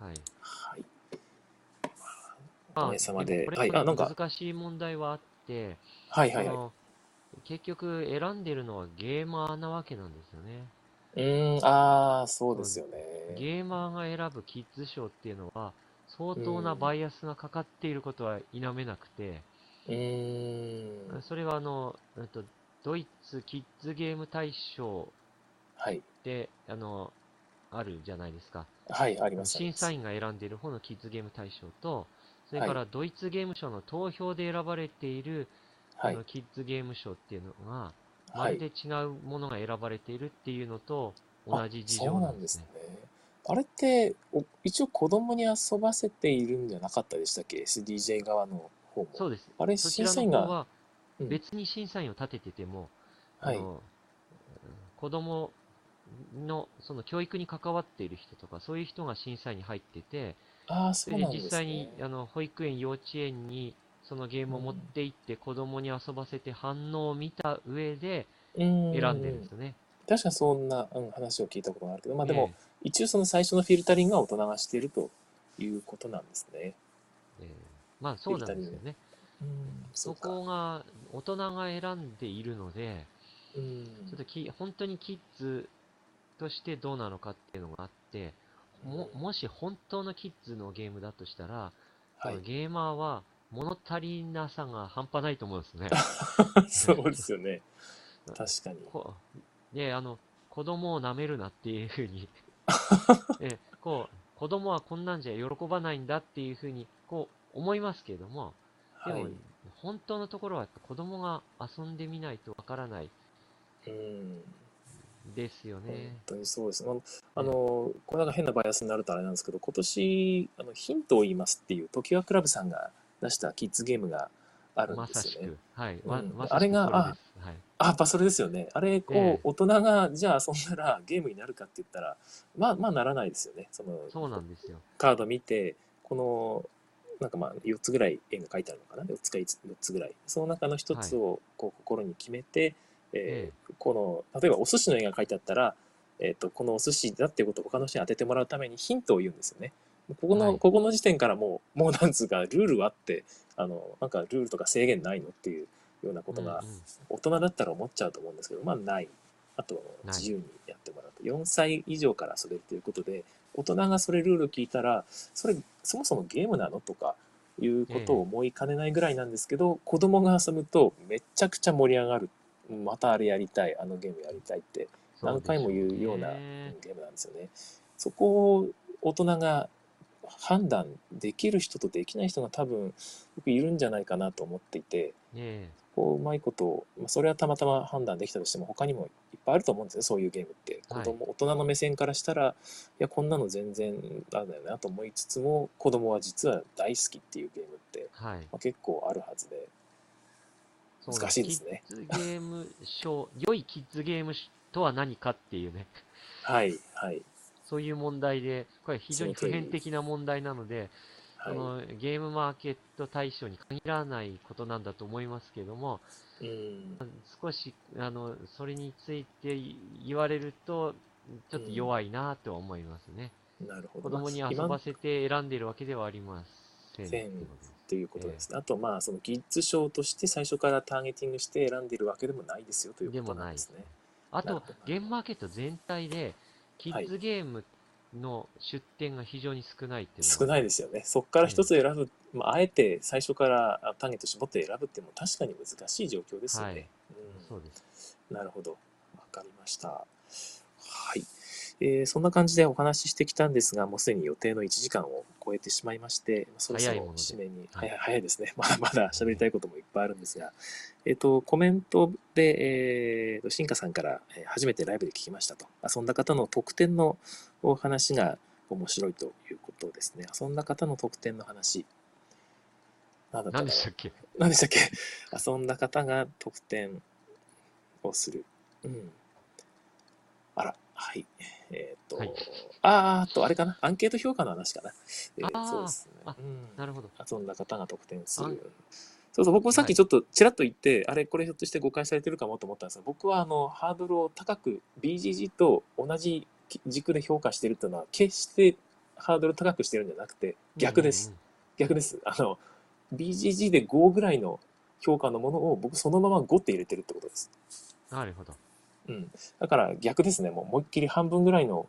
はい。はい。まあ、おかげさまで。はい、あ、なんか。難しい問題はあって、はいはいはい。結局選んでるのはゲーマーなわけなんですよね。うーん、ああ、そうですよね。ゲーマーが選ぶキッズ賞っていうのは、相当なバイアスがかかっていることは否めなくて、うーん。それはあの、えっと、ドイツキッズゲーム大賞はい。で、あの、あるじゃないですか。はい、あります。審査員が選んでいる方のキッズゲーム大賞と、それからドイツゲーム賞の投票で選ばれているはい、キッズゲーム賞っていうのが、まるで違うものが選ばれているっていうのと同じ事情なんですね。あねあれって一応子供に遊ばせているんじゃなかったでしたっけ ?SDJ 側の方も。そうです。あれ審査員が。は別に審査員を立ててても、うん、子供のその教育に関わっている人とか、そういう人が審査員に入ってて、あそうなんです、ね、実際にあの保育園、幼稚園にそのゲームを持って行って子供に遊ばせて反応を見た上でうん選んでるんですよね。確かにそんな、うん、話を聞いたことがあるけど、まあでも、え一応その最初のフィルタリングは大人がしているということなんですね。えええまあそうなんですよね。うん、そか。こが大人が選んでいるので、うんちょっとき本当にキッズとしてどうなのかっていうのがあって、ももし本当のキッズのゲームだとしたら、はい。ゲーマーは物足りなさが半端ないと思うんですね。そうですよね。確かに。こで、あの、子供を舐めるなっていうふうに、えこう、子供はこんなんじゃ喜ばないんだっていうふうに、こう、思いますけれども、でも、はい。本当のところは子供が遊んでみないとわからないうん。ですよ本ね。当にそうです。あの、あのこれなんか変なバイアスになるとあれなんですけど、今年、あのヒントを言いますっていう、時はクラブさんが出したキッズゲームがあるんまですよね。はい。うんあれがそですはい。あ、やっぱそれですよね。あれ、こう、ええ大人が、じゃあ遊んだらゲームになるかって言ったら、まあ、まあならないですよね。その、そうなんですよ。カード見て、この、なんかまあ、4つぐらい絵が書いてあるのかな ?4 つか5つ ,4 つぐらい。その中の1つを、こう、心に決めて、えーこの、例えばお寿司の絵が書いてあったら、えっ、と、このお寿司だっていうことを他の人に当ててもらうためにヒントを言うんですよね。ここの、はいここの時点からもう、もうなんつうか、ルールはあって、あの、なんかルールとか制限ないのっていうようなことがうんうん大人だったら思っちゃうと思うんですけど、まあない。あと自由にやってもらうと。4歳以上から遊べるということで、大人がそれルール聞いたら、それそもそもゲームなのとかいうことを思いかねないぐらいなんですけど、子供が遊ぶとめちゃくちゃ盛り上がる。またあれやりたい、あのゲームやりたいって何回も言うようなゲームなんですよね。そこを大人が判断できる人とできない人が多分僕いるんじゃないかなと思っていて、ねこううまいこと、まあ、それはたまたま判断できたとしても他にもいっぱいあると思うんですよそういうゲームって。子はい。供、大人の目線からしたらいやこんなの全然ダメだよなと思いつつも子供は実は大好きっていうゲームって、はい。まあ、結構あるはずで難しいですね。キッズゲーム賞、良いキッズゲームとは何かっていうね、はいはいそういう問題で、これ非常に普遍的な問題なので、はのゲームマーケット対象に限らないことなんだと思いますけども、うん。少し、あの、それについて言われると、ちょっと弱いなとは思いますね。なるほど。子供に遊今ばせて選んでいるわけではありません。ということですね、あとまあそのキッズ賞として最初からターゲティングして選んでいるわけでもないですよということなんですね。あとゲームマーケット全体で、キッズゲームの出店が非常に少ないっていうのは少ないですよね。そこから一つ選ぶ、まあ、あえて最初からあターゲット絞って選ぶっても確かに難しい状況ですよね。はいそうです。うん、なるほど。わかりました。はい。えーそんな感じでお話ししてきたんですが、もうすでに予定の1時間を超えてしまいまして、そろそろ締めに、はい早い早いですね。まだまだ喋りたいこともいっぱいあるんですが、えっ、と、コメントで、えーと、新華さんから、えー初めてライブで聞きましたと。遊んだ方の特典のお話が面白いということですね。遊んだ方の特典の話。何でしたっけ？何でしたっけ？遊んだ方が得点をする。うん。あら、はい。えっ、と、はいあーあと、あれかな？アンケート評価の話かな？えーそうですね。なるほど。遊んだ方が得点する。そうそう、僕もさっはいきちょっとちらっと言って、あれ、これひょっとして誤解されてるかもと思ったんですが、僕はあの、ハードルを高く、BGG と同じ軸で評価してるっていうのは、決してハードル高くしてるんじゃなくて、逆です。うん逆です。あの、BGG で5ぐらいの評価のものを僕そのまま5って入れてるってことです。うんなるほど。うん。だから逆ですね。もう思いっきり半分ぐらいの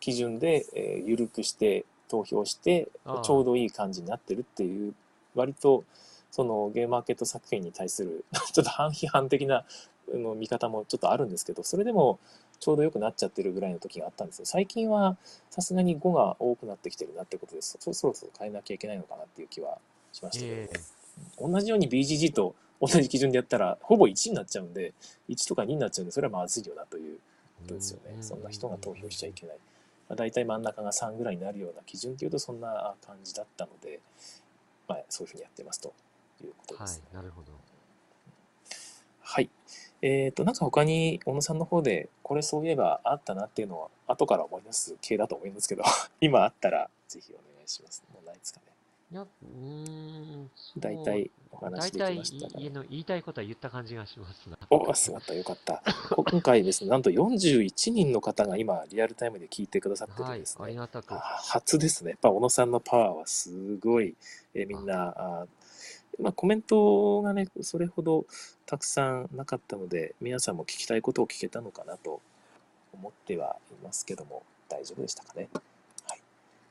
基準で、えー緩くして投票してちょうどいい感じになってるっていう、割とそのゲームマーケット作品に対する ちょっと反批判的なあの見方もちょっとあるんですけど、それでもちょうど良くなっちゃってるぐらいの時があったんですよ。最近はさすがに5が多くなってきてるなってことです。そそろそろ変えなきゃいけないのかなっていう気はしましたけどね。え同じように BGG と同じ基準でやったら、ほぼ1になっちゃうんで、1とか2になっちゃうんで、それはまずいよなということですよね。そんな人が投票しちゃいけない。まあ、大体真ん中が3ぐらいになるような基準っていうと、そんな感じだったので、まあ、そういうふうにやってますということはですね。い、なるほど。はい。えっ、と、なんか他に、小野さんの方で、これそういえばあったなっていうのは、後から思い出す系だと思いますけど、今あったら、ぜひお願いします。ね。いや、うーん、大体お話でき大体ましたかいの言いたいことは言った感じがしますが。お、すまった、よかった。こ今回ですね、なんと41人の方が今、リアルタイムで聞いてくださってるはいんです、ね。ありがたく。あ初ですね。やっぱ小野さんのパワーはすごい、えーみんな、あまあ、コメントがね、それほどたくさんなかったので、皆さんも聞きたいことを聞けたのかなと思ってはいますけども、大丈夫でしたかね。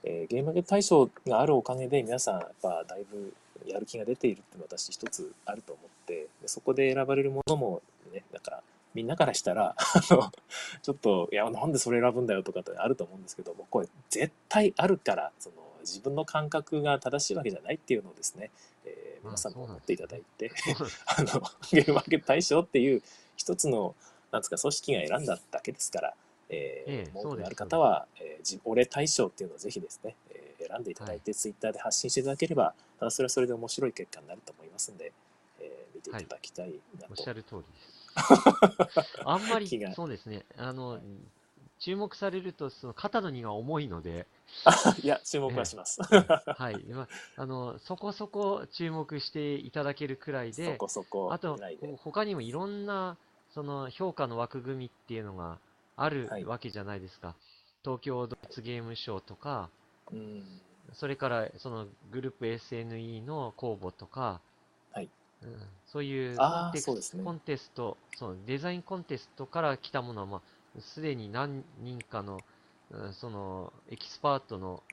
はいえーゲームマーケット大賞があるおかげで、皆さん、やっぱだいぶやる気が出ているっていうのは私一つあると思って、でそこで選ばれるものもね、なんか、みんなからしたら、ちょっと、いや、なんでそれ選ぶんだよとかってあると思うんですけども、これ絶対あるから、その、自分の感覚が正しいわけじゃないっていうのをですね、えーまあ皆さんも思っていただいて、あの、ゲームマーケット大賞っていう一つの、なんですか、組織が選んだだけですから、えーええ文句がある方は、えーじ俺大賞っていうのをぜひですね、えー選んでいただいて、ツイッターで発信していただければ、ただそれはそれで面白い結果になると思いますんで、えー見ていただきたいなと。おっしゃる通りです。あんまりそうですね。あの、注目されると、その肩の荷が重いので、いや、注目はします。はい。まあ、あの、そこそこ注目していただけるくらいそで、こそこあと他にもいろんな、その評価の枠組みっていうのがあるはいわけじゃないですか。東京ドイツゲームショウとか、うん。それからそのグループ SNE の公募とか、はいうん、そういうコンテスト、そのデザインコンテストから来たものは、まあ、すでに何人かの、うんそのエキスパートの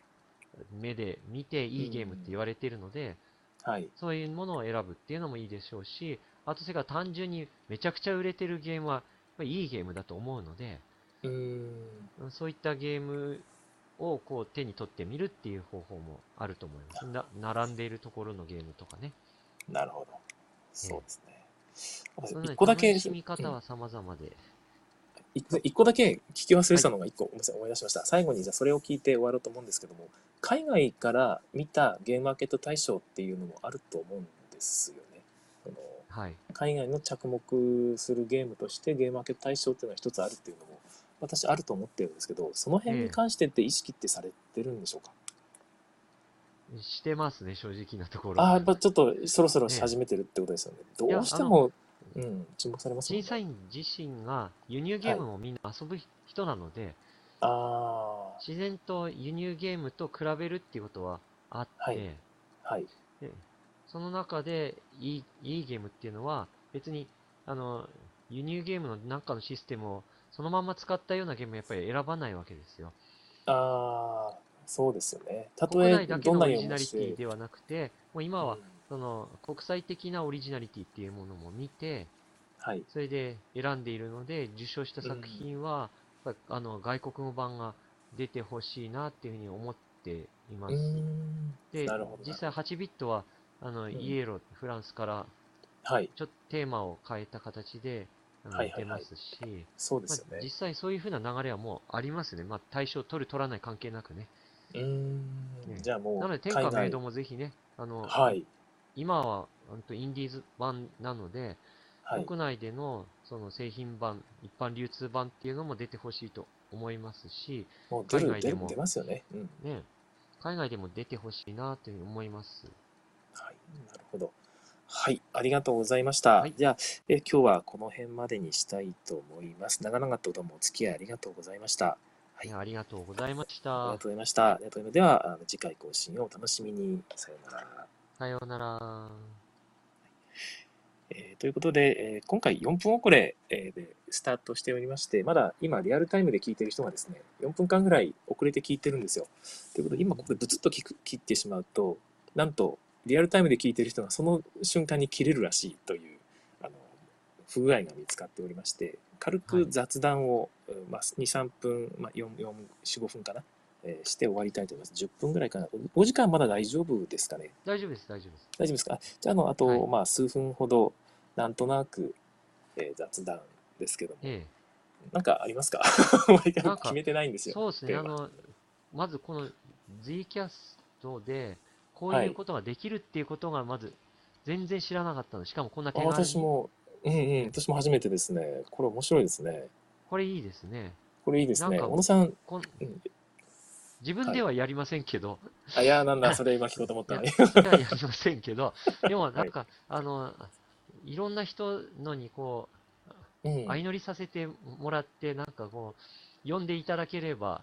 目で見ていいゲームって言われているので、はい。そういうものを選ぶっていうのもいいでしょうし、あとそれから単純にめちゃくちゃ売れてるゲームは、いいゲームだと思うので、うーん。うんそういったゲームをこう手に取ってみるっていう方法もあると思います。な並んでいるところのゲームとかね。なるほど。そうですね。そのね一個だけ、楽しみ方うんは様々で。一個だけ聞き忘れてたのが一個、ごめんなさい、思い出しました。最後にじゃあそれを聞いて終わろうと思うんですけども、海外から見たゲームマーケット大賞っていうのもあると思うんですよね。そのはい。海外の着目するゲームとしてゲームマーケット大賞っていうのは一つあるっていうのも、私あると思ってるんですけど、その辺に関してって意識ってされてるんでしょうか、してますね、正直なところ。ああ、やっぱちょっとそろそろし始めてるってことですよね。どうしても、うん、注目されますね。審査員自身が輸入ゲームをみんな遊ぶ人なので、あ自然と輸入ゲームと比べるっていうことはあって、はいあ、はい。でその中でいいいいゲームっていうのは別にあの輸入ゲームの中のシステムをそのまま使ったようなゲームはやっぱり選ばないわけですよ。ああ、そうですよね。たと国えどんなにリジナリティ。ではなくて、もう今はうんその国際的なオリジナリティっていうものも見て、はい。それで選んでいるので、受賞した作品は、やっぱあの外国語版が出てほしいなっていうふうに思っています。で実際8ビットは、あの、んイエロー、フランスからはい。ちょっとテーマを変えた形で、あのはいはいはい出ますし、そうですよねまあ実。際そういうふうな流れはもうありますね。まあ、対象取る取らない関係なくね。うーん。ねじゃあもう、なので、天下明堂もぜひね、あの、はい。今は、インディーズ版なので、はい。国内でのその製品版、一般流通版っていうのも出てほしいと思いますし、海外でも出る、出ますよね。うん。ね、海外でも出てほしいなというふうに思います。はい。なるほど。はい。ありがとうございました。はいじゃあ、え今日はこの辺までにしたいと思います。長々とどうもお付き合いありがとうございました。はいありがとうございましありがとうた。ございました。では、あの次回更新をお楽しみに。さようなら。さようなら。えーということで、えー今回4分遅れ、えーでスタートしておりまして、まだ今リアルタイムで聞いてる人がですね、4分間ぐらい遅れて聞いてるんですよ。ということで、今ここでブツッと切ってしまうと、なんとリアルタイムで聞いてる人がその瞬間に切れるらしいという、あの、不具合が見つかっておりまして、軽く雑談を、うんまあ、2、3分、まあ、4、4、4、5分かな、えーして終わりたいと思います。10分ぐらいかな？お時間まだ大丈夫ですかね？大丈夫です、大丈夫です。大丈夫ですか？じゃあ、あの、あと、はいまあ、数分ほど、なんとなく、えー雑談ですけども、えなんかあります か？決めてないんですえ、よ。そうですね。あの、まずこの Z キャストで、こうはいいうことができるっていうことが、まず、全然知らなかったの。しかもこんな手あ軽に。私も、うんうん、私も初めてですね。これ面白いですね。これいいですね。これいいですね。なんか小野さん、こんうん自分ではやりませんけど、あ、いや、なんだ、それ今聞こうと思ったのに。いややりませんけど、でもなんか、あの、いろんな人のにこう、うん。相乗りさせてもらって、なんかこう、呼んでいただければ、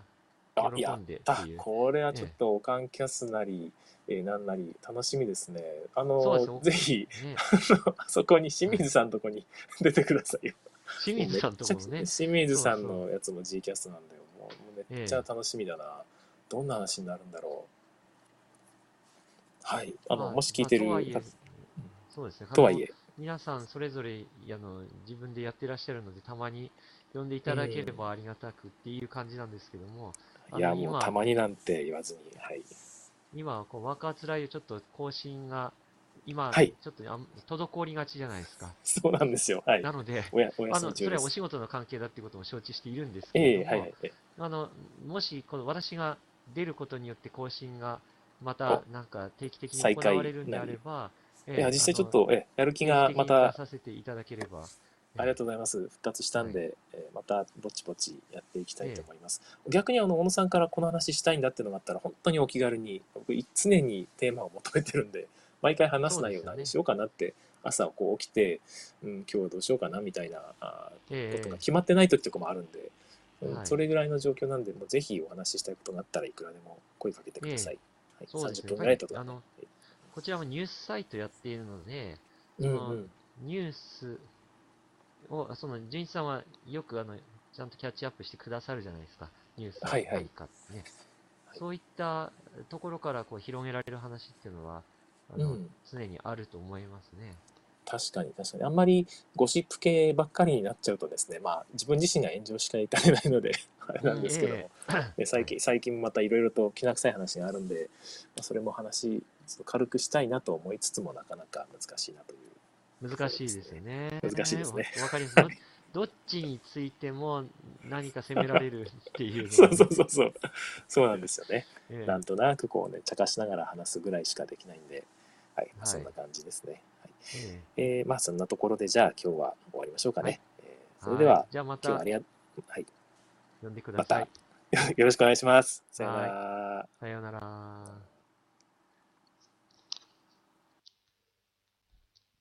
あ、喜やんでってあいう。これはちょっとおかんキャスなり、えーなんなり楽しみですね。あの、ぜひ、ね、あそこに清水さんのとこに 出てくださいよ。清水さんとこもね清水さんのやつも G キャストなんだよ。もうめっちゃ楽しみだな。どんな話になるんだろう。はい。あの、まあもし聞いてるまあそうですね。とはいえ、皆さんそれぞれあの自分でやってらっしゃるので、たまに呼んでいただければありがたくっていう感じなんですけども、あのいや、もう今たまになんて言わずに、はい。今、こうワーカーツライをちょっと更新が、今、はいちょっとあん滞りがちじゃないですか。そうなんですよ。はい。なので、あの。それはお仕事の関係だっていうことも承知しているんですけええれども、はいはい。えあの、もし、この私が出ることによって更新が、また、なんか定期的に行われるんであれば、えいや、実際ちょっあと、えやる気のがまたさせていただければ、ありがとうございます。復活したんで、えーまたぼちぼちやっていきたいと思います。逆にあの小野さんからこの話したいんだっていうのがあったら、本当にお気軽に、僕常にテーマを求めてるんで、毎回話す内容何しようかなって、朝こう起きて、うん、今日はどうしようかなみたいなことが決まってない時とかもあるんで、うんはい。それぐらいの状況なんで、もうぜひお話ししたいことがあったらいくらでも声かけてください。はい、30そうですね。分ぐらいと。か、あのこちらもニュースサイトやっているので、うんうん、ニュースを、その、純一さんはよくあの、ちゃんとキャッチアップしてくださるじゃないですか。ニュースはいはい。何かね。はい。そういったところからこう広げられる話っていうのは、あのうん。常にあると思いますね。確かに確かに。あんまりゴシップ系ばっかりになっちゃうとですねまあ自分自身が炎上しかいかれないので あれなんですけども、えで最近最近またいろいろときな臭い話があるんで、まあ、それも話軽くしたいなと思いつつもなかなか難しいなという。え難しいですよね。難しいですね。わわかります。どどっちについても何か責められるっていうの そうそうそうそう。そうなんですよね、ええ。なんとなくこうね茶化しながら話すぐらいしかできないんで。はい、まあはい。そんな感じですね、はい。ええ。ーまあそんなところでじゃあ今日は終わりましょうかね、はい。えーえそれではじゃあまた今日はありがはい。呼んでください。よろしくお願いします。さようなはい。らさようなら。